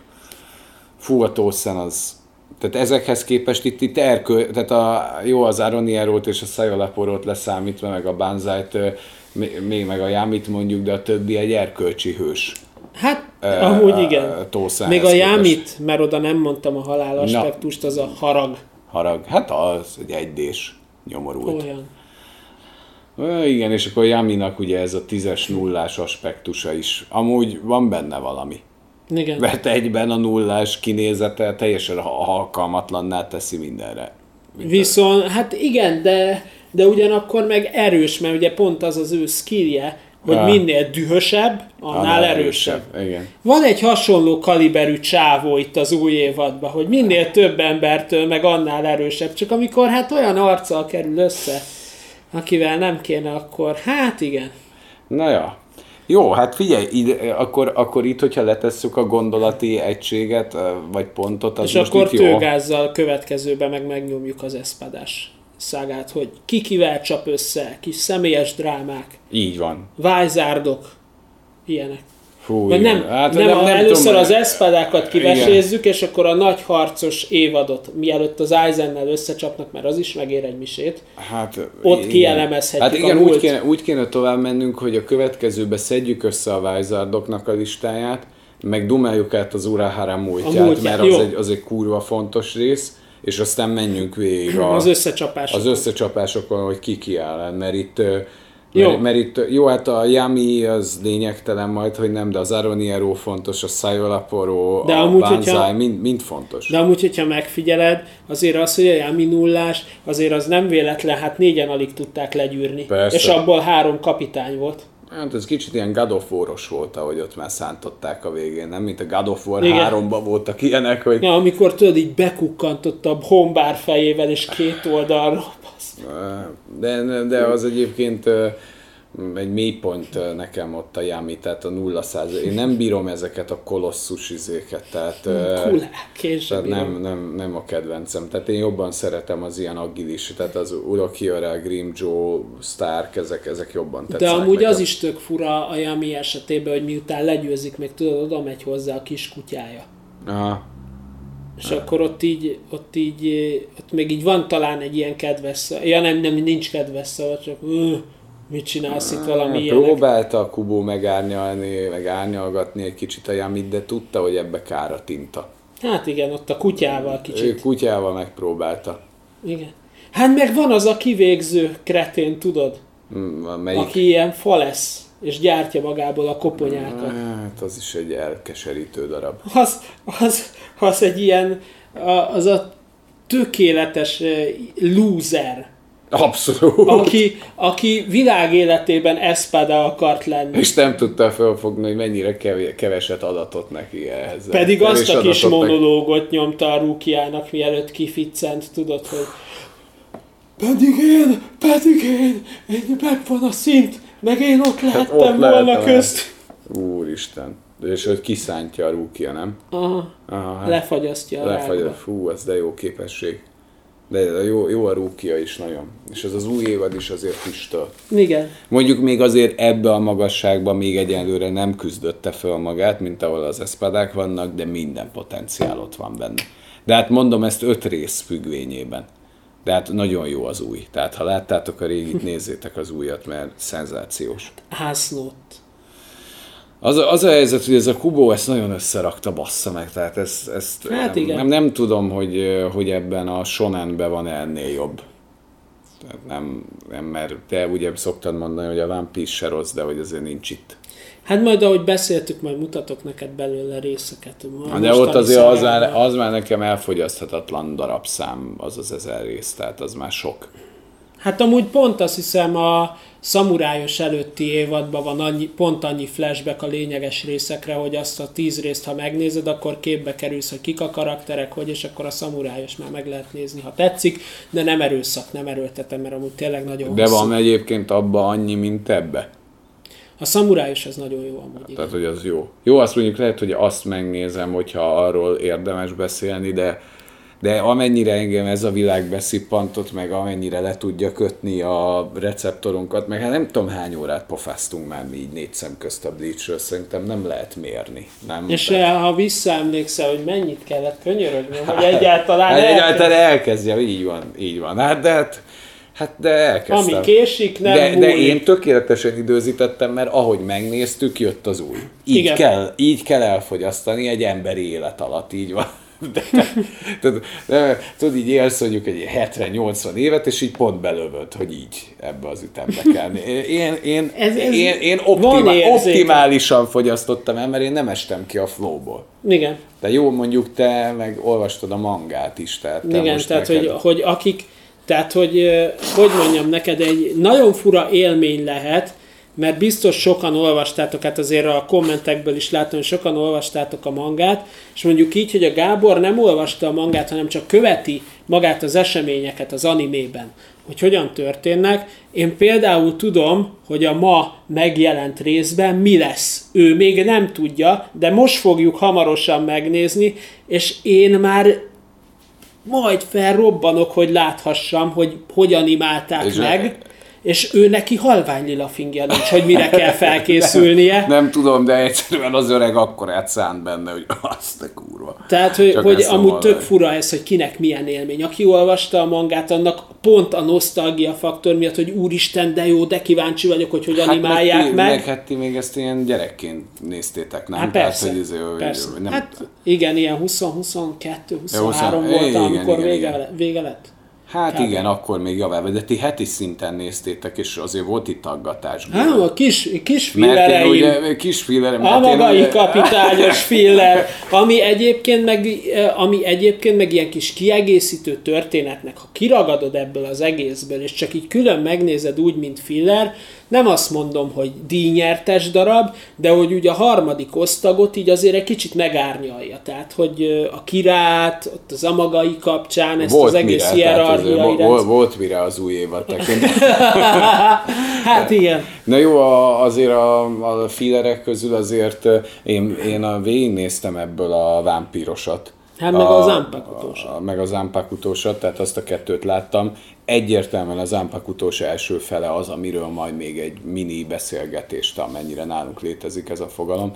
Fú, a Tószen az... Tehát ezekhez képest itt, itt erkö, tehát a, jó az Aronierót és a Szajolaporót leszámítva, meg a Banzájt, még meg a Jámit mondjuk, de a többi egy erkölcsi hős. Hát Ö, amúgy igen. Tószánhoz Még a jámit, mert oda nem mondtam a halál aspektust, az a harag. Harag. Hát az, egy egydés nyomorult. Olyan. Ö, igen, és akkor Jaminak ugye ez a tízes nullás aspektusa is. Amúgy van benne valami. Igen. Mert egyben a nullás kinézete teljesen alkalmatlanná teszi mindenre. Viszont, hát igen, de, de ugyanakkor meg erős, mert ugye pont az az ő skillje, hogy minél dühösebb, annál erősebb. Igen. Van egy hasonló kaliberű csávó itt az új évadban, hogy minél több embertől meg annál erősebb, csak amikor hát olyan arccal kerül össze, akivel nem kéne, akkor hát igen. Na ja. Jó, hát figyelj, ide, akkor, akkor itt, hogyha letesszük a gondolati egységet, vagy pontot, az És most akkor itt jó. következőben meg megnyomjuk az eszpadás szágát, hogy ki kivel csap össze, kis személyes drámák, Így van. vájzárdok, ilyenek. Fú, Vagy nem, hát, nem, nem, először tudom, az eszpadákat kivesézzük, és akkor a nagy harcos évadot, mielőtt az Eisennel összecsapnak, mert az is megér egy misét. Hát, Ott igen. kielemezhetjük Hát a igen, úgy múlt. kéne, úgy kéne tovább mennünk, hogy a következőbe szedjük össze a Vizardoknak a listáját, meg dumáljuk át az Urahara múltját, múltját, mert az egy, az egy kurva fontos rész, és aztán menjünk végig a, Az összecsapás. az összecsapásokon, hogy ki ki áll, mert itt Jó. Mert, mert itt, jó, hát a Yami az lényegtelen majd, hogy nem, de az Aroniero fontos, a Sayolaporo, De a amúgy, Banzai, hogyha- mind, mind fontos. De amúgy, hogyha megfigyeled, azért az, hogy a Yami nullás, azért az nem véletlen, hát négyen alig tudták legyűrni. Persze. És abból három kapitány volt. Hát ez kicsit ilyen God of War-os volt, ahogy ott már szántották a végén, nem? Mint a God of War Igen. 3-ban voltak ilyenek, hogy Ja, amikor tudod, így bekukkantott a hombár fejével, és két oldalra. de, de az egyébként egy mélypont nekem ott a Yami, tehát a nulla százalék. Én nem bírom ezeket a kolosszus izéket, tehát, Kulák, én tehát nem, nem, nem a kedvencem. Tehát én jobban szeretem az ilyen agilis, tehát az Urokiora, Grim Joe, Stark, ezek, ezek jobban De tetszenek amúgy nekem. az is tök fura a Yami esetében, hogy miután legyőzik, még tudod, oda megy hozzá a kis kutyája. Aha. És akkor ott így, ott így, ott még így van talán egy ilyen kedves. Ja nem, nem, nincs kedves szava, csak "Ö, mit csinálsz itt valami ilyenek. Próbálta a Kubó megárnyalni, meg árnyalgatni egy kicsit a Yamit, de tudta, hogy ebbe kár a tinta. Hát igen, ott a kutyával Ő kicsit. kutyával megpróbálta. Igen. Hát meg van az a kivégző kretén, tudod? Mm, Melyik? Aki ilyen fa lesz, és gyártja magából a koponyákat. Hát az is egy elkeserítő darab. Az, az, az egy ilyen, az a tökéletes eh, loser, Abszolút. aki, aki világ életében Espada akart lenni. És nem tudta felfogni, hogy mennyire keveset adatot neki ehhez. Pedig azt a kis monológot nyomta a Rukiának, mielőtt kificcent, tudod, hogy pedig én, pedig én, én megvan a szint, meg én ott lehettem Hát ott volna közt. Úristen. És hogy kiszántja a rúkia, nem? Aha, Aha, hát lefagyasztja a lefagy, fú, ez de jó képesség. De jó, jó a rúkia is nagyon. És ez az új évad is azért füstöl. Igen. Mondjuk még azért ebbe a magasságban még egyelőre nem küzdötte föl magát, mint ahol az eszpadák vannak, de minden potenciál ott van benne. De hát mondom ezt öt rész függvényében. De hát nagyon jó az új. Tehát ha láttátok a régit, nézzétek az újat, mert szenzációs. Hásznót. Az a, az a helyzet, hogy ez a Kubó ezt nagyon összerakta, bassza meg, tehát ezt, ezt Hát nem, igen. nem, nem, tudom, hogy, hogy ebben a Shonenben van ennél jobb. Tehát nem, nem, mert te ugye szoktad mondani, hogy a One Piece se rossz, de hogy azért nincs itt. Hát majd ahogy beszéltük, majd mutatok neked belőle részeket. Na, de ott azért az már, az már nekem elfogyaszthatatlan darabszám, az az ezer rész, tehát az már sok. Hát amúgy pont azt hiszem a szamurájos előtti évadban van annyi, pont annyi flashback a lényeges részekre, hogy azt a tíz részt, ha megnézed, akkor képbe kerülsz, hogy kik a karakterek, hogy, és akkor a szamurájos már meg lehet nézni, ha tetszik, de nem erőszak, nem erőltetem, mert amúgy tényleg nagyon De hosszú. van egyébként abba annyi, mint ebbe. A szamurájos az nagyon jó amúgy. Igen. Tehát, hogy az jó. Jó, azt mondjuk lehet, hogy azt megnézem, hogyha arról érdemes beszélni, de, de amennyire engem ez a világ beszippantott, meg amennyire le tudja kötni a receptorunkat, meg hát nem tudom hány órát pofáztunk már mi így négy szem közt a Bleachről, szerintem nem lehet mérni. Nem? És eh, ha visszaemlékszel, hogy mennyit kellett könyörögni, hogy egyáltalán Hát egyáltalán elkezdjem, így van, így van. Hát de, hát, hát de elkezdtem. ami késik, nem de, de én tökéletesen időzítettem, mert ahogy megnéztük, jött az új. Így, Igen. kell, így kell elfogyasztani egy emberi élet alatt, így van. De, tudod, tudod, így élsz mondjuk egy 70-80 évet, és így pont belövöd, hogy így ebbe az ütembe kell. Én, én, Ez- ez én, én optimál, optimálisan fogyasztottam el, mert én nem estem ki a flowból. Igen. De jó, mondjuk te meg olvastad a mangát is, tehát te Igen, most tehát neked... hogy, hogy akik, tehát hogy, hogy mondjam neked, egy nagyon fura élmény lehet, mert biztos sokan olvastátok, hát azért a kommentekből is látom, hogy sokan olvastátok a mangát, és mondjuk így, hogy a Gábor nem olvasta a mangát, hanem csak követi magát az eseményeket az animében, hogy hogyan történnek. Én például tudom, hogy a ma megjelent részben mi lesz. Ő még nem tudja, de most fogjuk hamarosan megnézni, és én már majd felrobbanok, hogy láthassam, hogy hogyan imálták és meg és ő neki halvány lila fingja nincs, hogy mire kell felkészülnie. nem, nem tudom, de egyszerűen az öreg akkor szánt benne, hogy azt a kurva. Tehát, hogy, hogy amúgy tök fura ez, hogy kinek milyen élmény. Aki olvasta a mangát, annak pont a nosztalgia faktor miatt, hogy úristen, de jó, de kíváncsi vagyok, hogy hogyan hát animálják meg. meg. Hát ti még ezt ilyen gyerekként néztétek, nem? Hát persze, Tehát, hogy ez, persze. Nem... Hát igen, ilyen 20, 22, 23 ja, 20, volt, amikor igen, vége, igen. vége lett. Hát Kb. igen, akkor még javább, de ti heti szinten néztétek, és azért volt itt taggatás. Hát, a kis, kis fillereim. ugye, kis fillereim. A magai ugye... kapitányos filler, ami egyébként, meg, ami egyébként meg ilyen kis kiegészítő történetnek, ha kiragadod ebből az egészből, és csak így külön megnézed úgy, mint filler, nem azt mondom, hogy díjnyertes darab, de hogy ugye a harmadik osztagot így azért egy kicsit megárnyalja. Tehát, hogy a kirát, ott az amagai kapcsán, ezt volt az egész hierarchiai volt, volt mire az új évad hát igen. Na jó, azért a, a fillerek közül azért én, én a végignéztem ebből a vámpírosat. Hát meg az Ampakutósat. Meg az Ampakutósat, tehát azt a kettőt láttam. Egyértelműen az Ampakutós első fele az, amiről majd még egy mini beszélgetést, amennyire nálunk létezik ez a fogalom.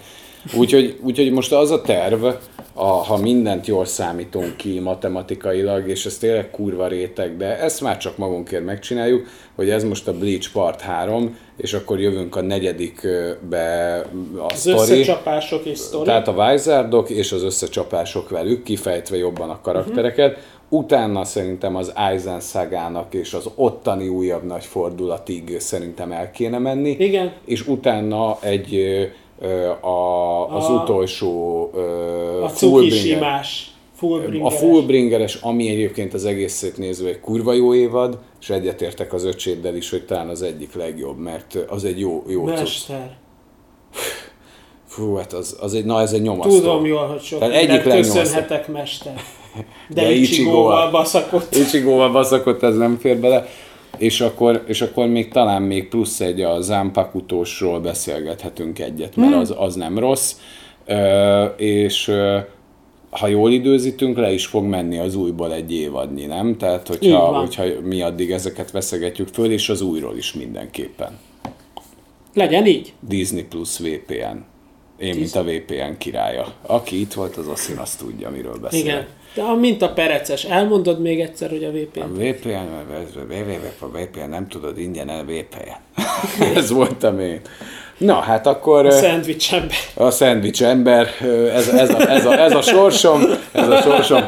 Úgyhogy, úgyhogy most az a terv, a, ha mindent jól számítunk ki matematikailag, és ez tényleg kurva réteg, de ezt már csak magunkért megcsináljuk, hogy ez most a Bleach Part 3, és akkor jövünk a negyedikbe a az sztori. összecsapások és sztori. Tehát a Vizardok és az összecsapások velük, kifejtve jobban a karaktereket. Uh-huh. Utána szerintem az Aizen szagának és az ottani újabb nagy fordulatig szerintem el kéne menni. Igen. És utána egy a, az a, utolsó a Fullbringer. A Fullbringeres, ami egyébként az egészét nézve egy kurva jó évad, és egyetértek az öcséddel is, hogy talán az egyik legjobb, mert az egy jó, jó Mester. Fú, hát az, az egy, na ez egy nyomasztó. Tudom jól, hogy sok Tehát egyik köszönhetek, mester. De, De Ichigóval baszakott. Ichigóval baszakott, ez nem fér bele. És akkor, és akkor még talán még plusz egy a Zampakutósról beszélgethetünk egyet, mert hmm. az, az nem rossz. Ö, és ha jól időzítünk, le is fog menni az újból egy évadnyi, nem? Tehát, hogyha, hogyha mi addig ezeket veszegetjük föl, és az újról is mindenképpen. Legyen így. Disney plus VPN. Én, mint a VPN királya. Aki itt volt, az azt azt tudja, miről beszél. Igen. De a mint a pereces. Elmondod még egyszer, hogy a VPN? A VPN, a VPN, nem tudod, ingyen a VPN. Ez voltam én. Na, hát akkor... A szendvics ember. A szendvics ember, ez, ez, a, ez, a, ez a sorsom, ez a sorsom.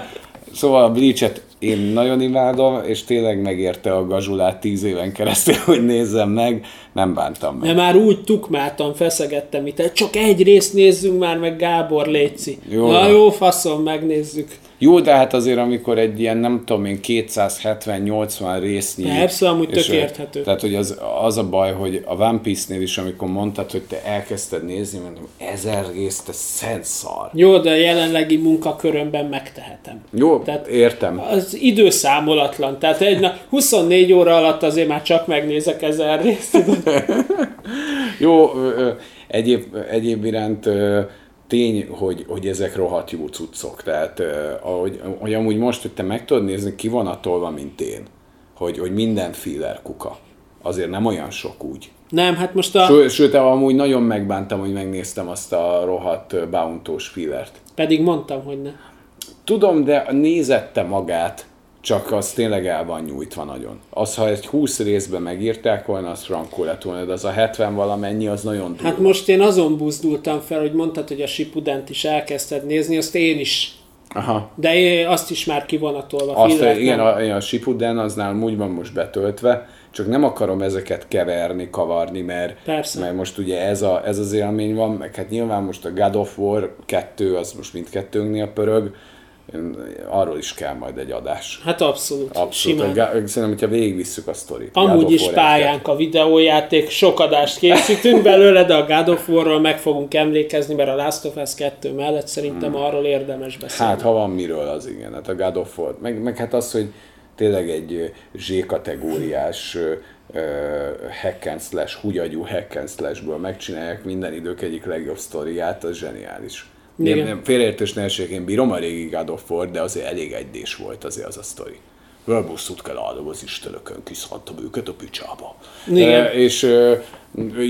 Szóval a Bleach-et én nagyon imádom, és tényleg megérte a gazsulát tíz éven keresztül, hogy nézzem meg, nem bántam meg. De már úgy tukmáltam, feszegettem itt, csak egy részt nézzünk már meg, Gábor Léci. Jó. Na jó, faszom, megnézzük. Jó, de hát azért, amikor egy ilyen, nem tudom én, 270-80 résznyi... Persze, amúgy tök érthető. Tehát, hogy az, az a baj, hogy a One Piece-nél is, amikor mondtad, hogy te elkezdted nézni, mondom, ezer rész, te szent szar. Jó, de a jelenlegi munkakörömben megtehetem. Jó, tehát értem. Az időszámolatlan. Tehát egy na, 24 óra alatt azért már csak megnézek ezer részt. Jó, egyéb, egyéb iránt tény, hogy, hogy ezek rohadt jó cuccok. Tehát, ahogy, hogy amúgy most, hogy te meg tudod nézni, ki van attól, mint én, hogy, hogy minden filler kuka. Azért nem olyan sok úgy. Nem, hát most a... Sőt, sőt amúgy nagyon megbántam, hogy megnéztem azt a rohadt bountós fillert. Pedig mondtam, hogy ne. Tudom, de nézette magát, csak az tényleg el van nyújtva nagyon. Az, ha egy 20 részben megírták volna, az frankó lett volna, de az a 70 valamennyi, az nagyon durva. Hát most én azon buzdultam fel, hogy mondtad, hogy a Sipudent is elkezdted nézni, azt én is. Aha. De én azt is már kivonatolva. Azt, a, igen, a, a Shippuden az nálam úgy van most betöltve, csak nem akarom ezeket keverni, kavarni, mert, Persze. mert most ugye ez, a, ez az élmény van, meg hát nyilván most a God of War 2, az most mindkettőnknél pörög, arról is kell majd egy adás. Hát abszolút. Abszolút. Simán. Gá- Szerintem, hogyha végigvisszük a sztorit. Amúgy God is pályánk a videójáték, sok adást készítünk belőle, de a God of War-ról meg fogunk emlékezni, mert a Last of Us 2 mellett szerintem Hmm. arról érdemes beszélni. Hát, ha van miről, az igen. Hát a God of War. Meg, meg hát az, hogy tényleg egy Z-kategóriás ö, hack and slash, hugyagyú hack and slashből megcsinálják minden idők egyik legjobb sztoriát, az zseniális. Nem, nem, félreértés ne essék, én bírom a régi God of War, de azért elég egydés volt azért az a sztori. Vörbuszút kell áldom az istenökön, kiszántam őket a picsába. Igen. E, és ö,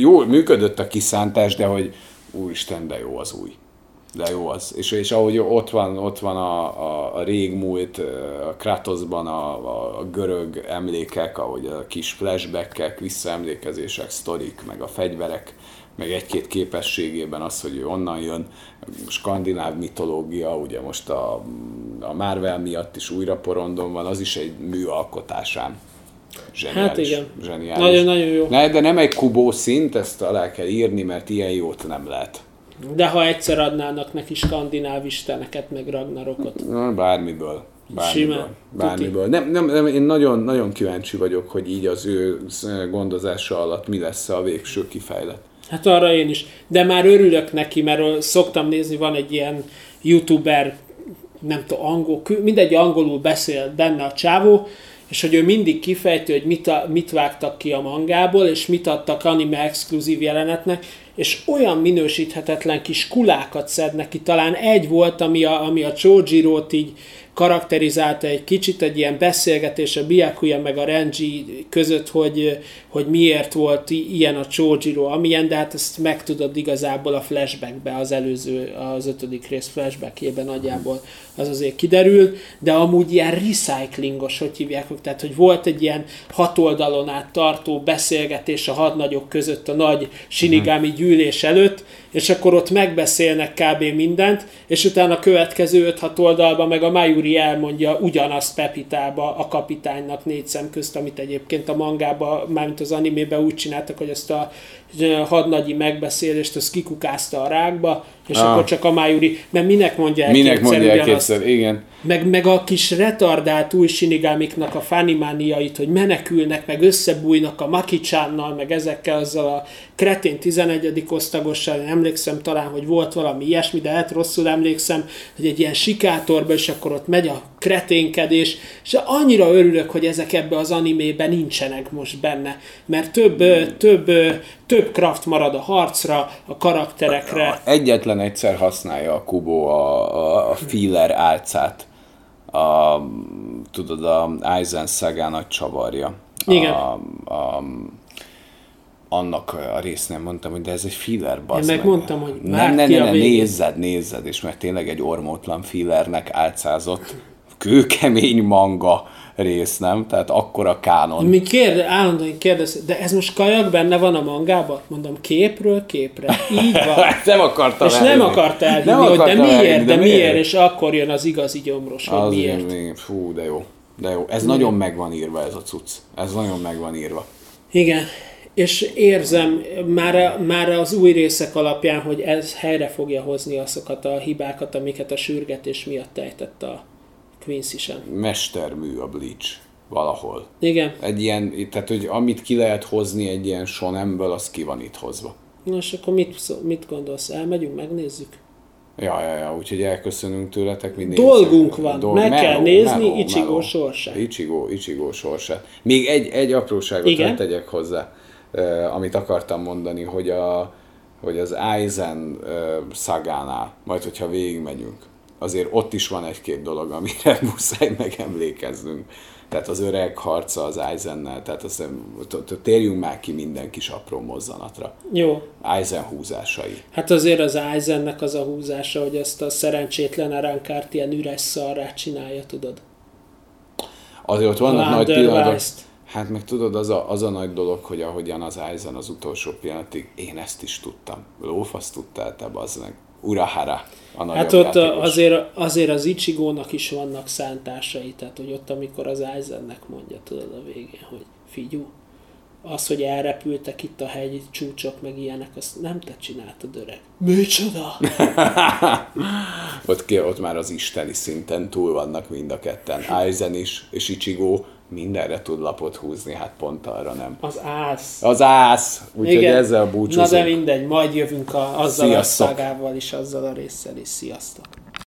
jó, működött a kiszántás, de hogy úristen, de jó az új. De jó az. És, és ahogy ott van, ott van a, a, a régmúlt, a Kratosban a, a, a görög emlékek, ahogy a kis flashbackek, visszaemlékezések, sztorik, meg a fegyverek, meg egy-két képességében az, hogy ő onnan jön, skandináv mitológia, ugye most a, a Marvel miatt is újra porondon van, az is egy műalkotásán. Zseniális. Hát igen. Zseniális. Nagyon-nagyon jó. Ne, de nem egy kubó szint, ezt alá kell írni, mert ilyen jót nem lehet. De ha egyszer adnának neki skandináv isteneket, meg Ragnarokot. Na, Bármiből. Bármiből. Simán. Bármiből. Nem, nem, nem, én nagyon, nagyon kíváncsi vagyok, hogy így az ő gondozása alatt mi lesz a végső kifejlet. Hát arra én is. De már örülök neki, mert szoktam nézni, van egy ilyen youtuber, nem tudom, angol, mindegy angolul beszél benne a csávó, és hogy ő mindig kifejti, hogy mit, a, mit vágtak ki a mangából, és mit adtak anime exkluzív jelenetnek, és olyan minősíthetetlen kis kulákat szednek ki. Talán egy volt, ami a, ami a Chojiro-t így karakterizálta egy kicsit, egy ilyen beszélgetés a Byakuya meg a Renji között, hogy, hogy miért volt ilyen a Chojiro, amilyen, de hát ezt megtudod igazából a flashbackbe, az előző, az ötödik rész flashbackjében nagyjából az azért kiderült, de amúgy ilyen recyclingos, hogy hívják, tehát hogy volt egy ilyen hat oldalon át tartó beszélgetés a hadnagyok között a nagy Shinigami gyűlés előtt, és akkor ott megbeszélnek kb. mindent, és utána a következő 5-6 oldalban meg a Mayuri elmondja ugyanazt Pepitába a kapitánynak négy szem közt, amit egyébként a mangába, mármint az animébe úgy csináltak, hogy ezt a hadnagyi megbeszélést, az kikukázta a rákba, és Ah. akkor csak a Mayuri, mert minek mondja el Minek kétszer mondják ugyanazt? kétszer? Igen. Meg, meg a kis retardált új sinigámiknak a fanimániait, hogy menekülnek, meg összebújnak a Makicsánnal, meg ezekkel, azzal a kretén 11. osztagossal, én emlékszem talán, hogy volt valami ilyesmi, de hát rosszul emlékszem, hogy egy ilyen sikátorba, és akkor ott megy a kreténkedés, és annyira örülök, hogy ezek ebbe az animében nincsenek most benne, mert több, több, több kraft marad a harcra, a karakterekre. Egyetlen egyszer használja a Kubo a, a, a feeler álcát. A, tudod, a Aizen Saga nagy csavarja. Igen. A, a, annak a részt nem mondtam, hogy de ez egy filler, bazd meg mondtam, hogy nem, nem, nem, nem, nézzed, nézzed, és mert tényleg egy ormótlan fillernek álcázott kőkemény manga rész, nem? Tehát akkora kánon. Mi kérde, állandóan kérdez, de ez most kajak benne van a mangában? Mondom, képről képre. Így van. nem akartam És nem elhinni. akart elhinni, Nem hogy de miért, elhinni, de miért, és akkor jön az igazi gyomros, hogy Az miért. igen, igen. Fú, de jó. De jó. Ez nagyon meg van írva ez a cucc. Ez nagyon meg van írva. Igen, és érzem már, már az új részek alapján, hogy ez helyre fogja hozni azokat a hibákat, amiket a sürgetés miatt ejtett a Quincy sem. Mestermű a Bleach. Valahol. Igen, Egy ilyen, tehát hogy amit ki lehet hozni egy ilyen sonemből, az ki van itt hozva. nos akkor mit, mit gondolsz? Elmegyünk, megnézzük? Ja, ja, ja, úgyhogy elköszönünk tőletek mindig. Dolgunk van, meg kell nézni Ichigo sorsát. Ichigo, Ichigo sorsát. Még egy, egy apróságot Igen. tegyek hozzá, eh, amit akartam mondani, hogy, a, hogy az Aizen eh, szagánál, majd hogyha végigmegyünk, azért ott is van egy-két dolog, amire muszáj megemlékeznünk. Tehát az öreg harca az Aizennel, tehát azt térjünk már ki minden kis apró mozzanatra. Jó, Aizen húzásai. Hát azért az Aizennek az a húzása, hogy ezt a szerencsétlen Arankárt ilyen üres szarrá csinálja, tudod? Azért ott vannak nagy pillanatok. Hát meg tudod, az a, az a nagy dolog, hogy ahogyan az Aizen az utolsó pillanatig, én ezt is tudtam. Lófasz tudtál te, bazd meg. Urahara. A Hát ott játékos. azért, azért az Ichigónak is vannak szántásai, tehát hogy ott amikor az Aizennek mondja, tudod a végén, hogy figyú, az, hogy elrepültek itt a hegy csúcsok, meg ilyenek, azt nem te csináltad, öreg. Micsoda? ott, ki, ott már az isteni szinten túl vannak mind a ketten. Aizen is, és Ichigo mindenre tud lapot húzni, hát pont arra nem. Az ász. Az ász! Úgyhogy ezzel búcsúzunk. Na de mindegy, majd jövünk a, azzal Sziasztok. a szagával is, azzal a résszel is. Sziasztok!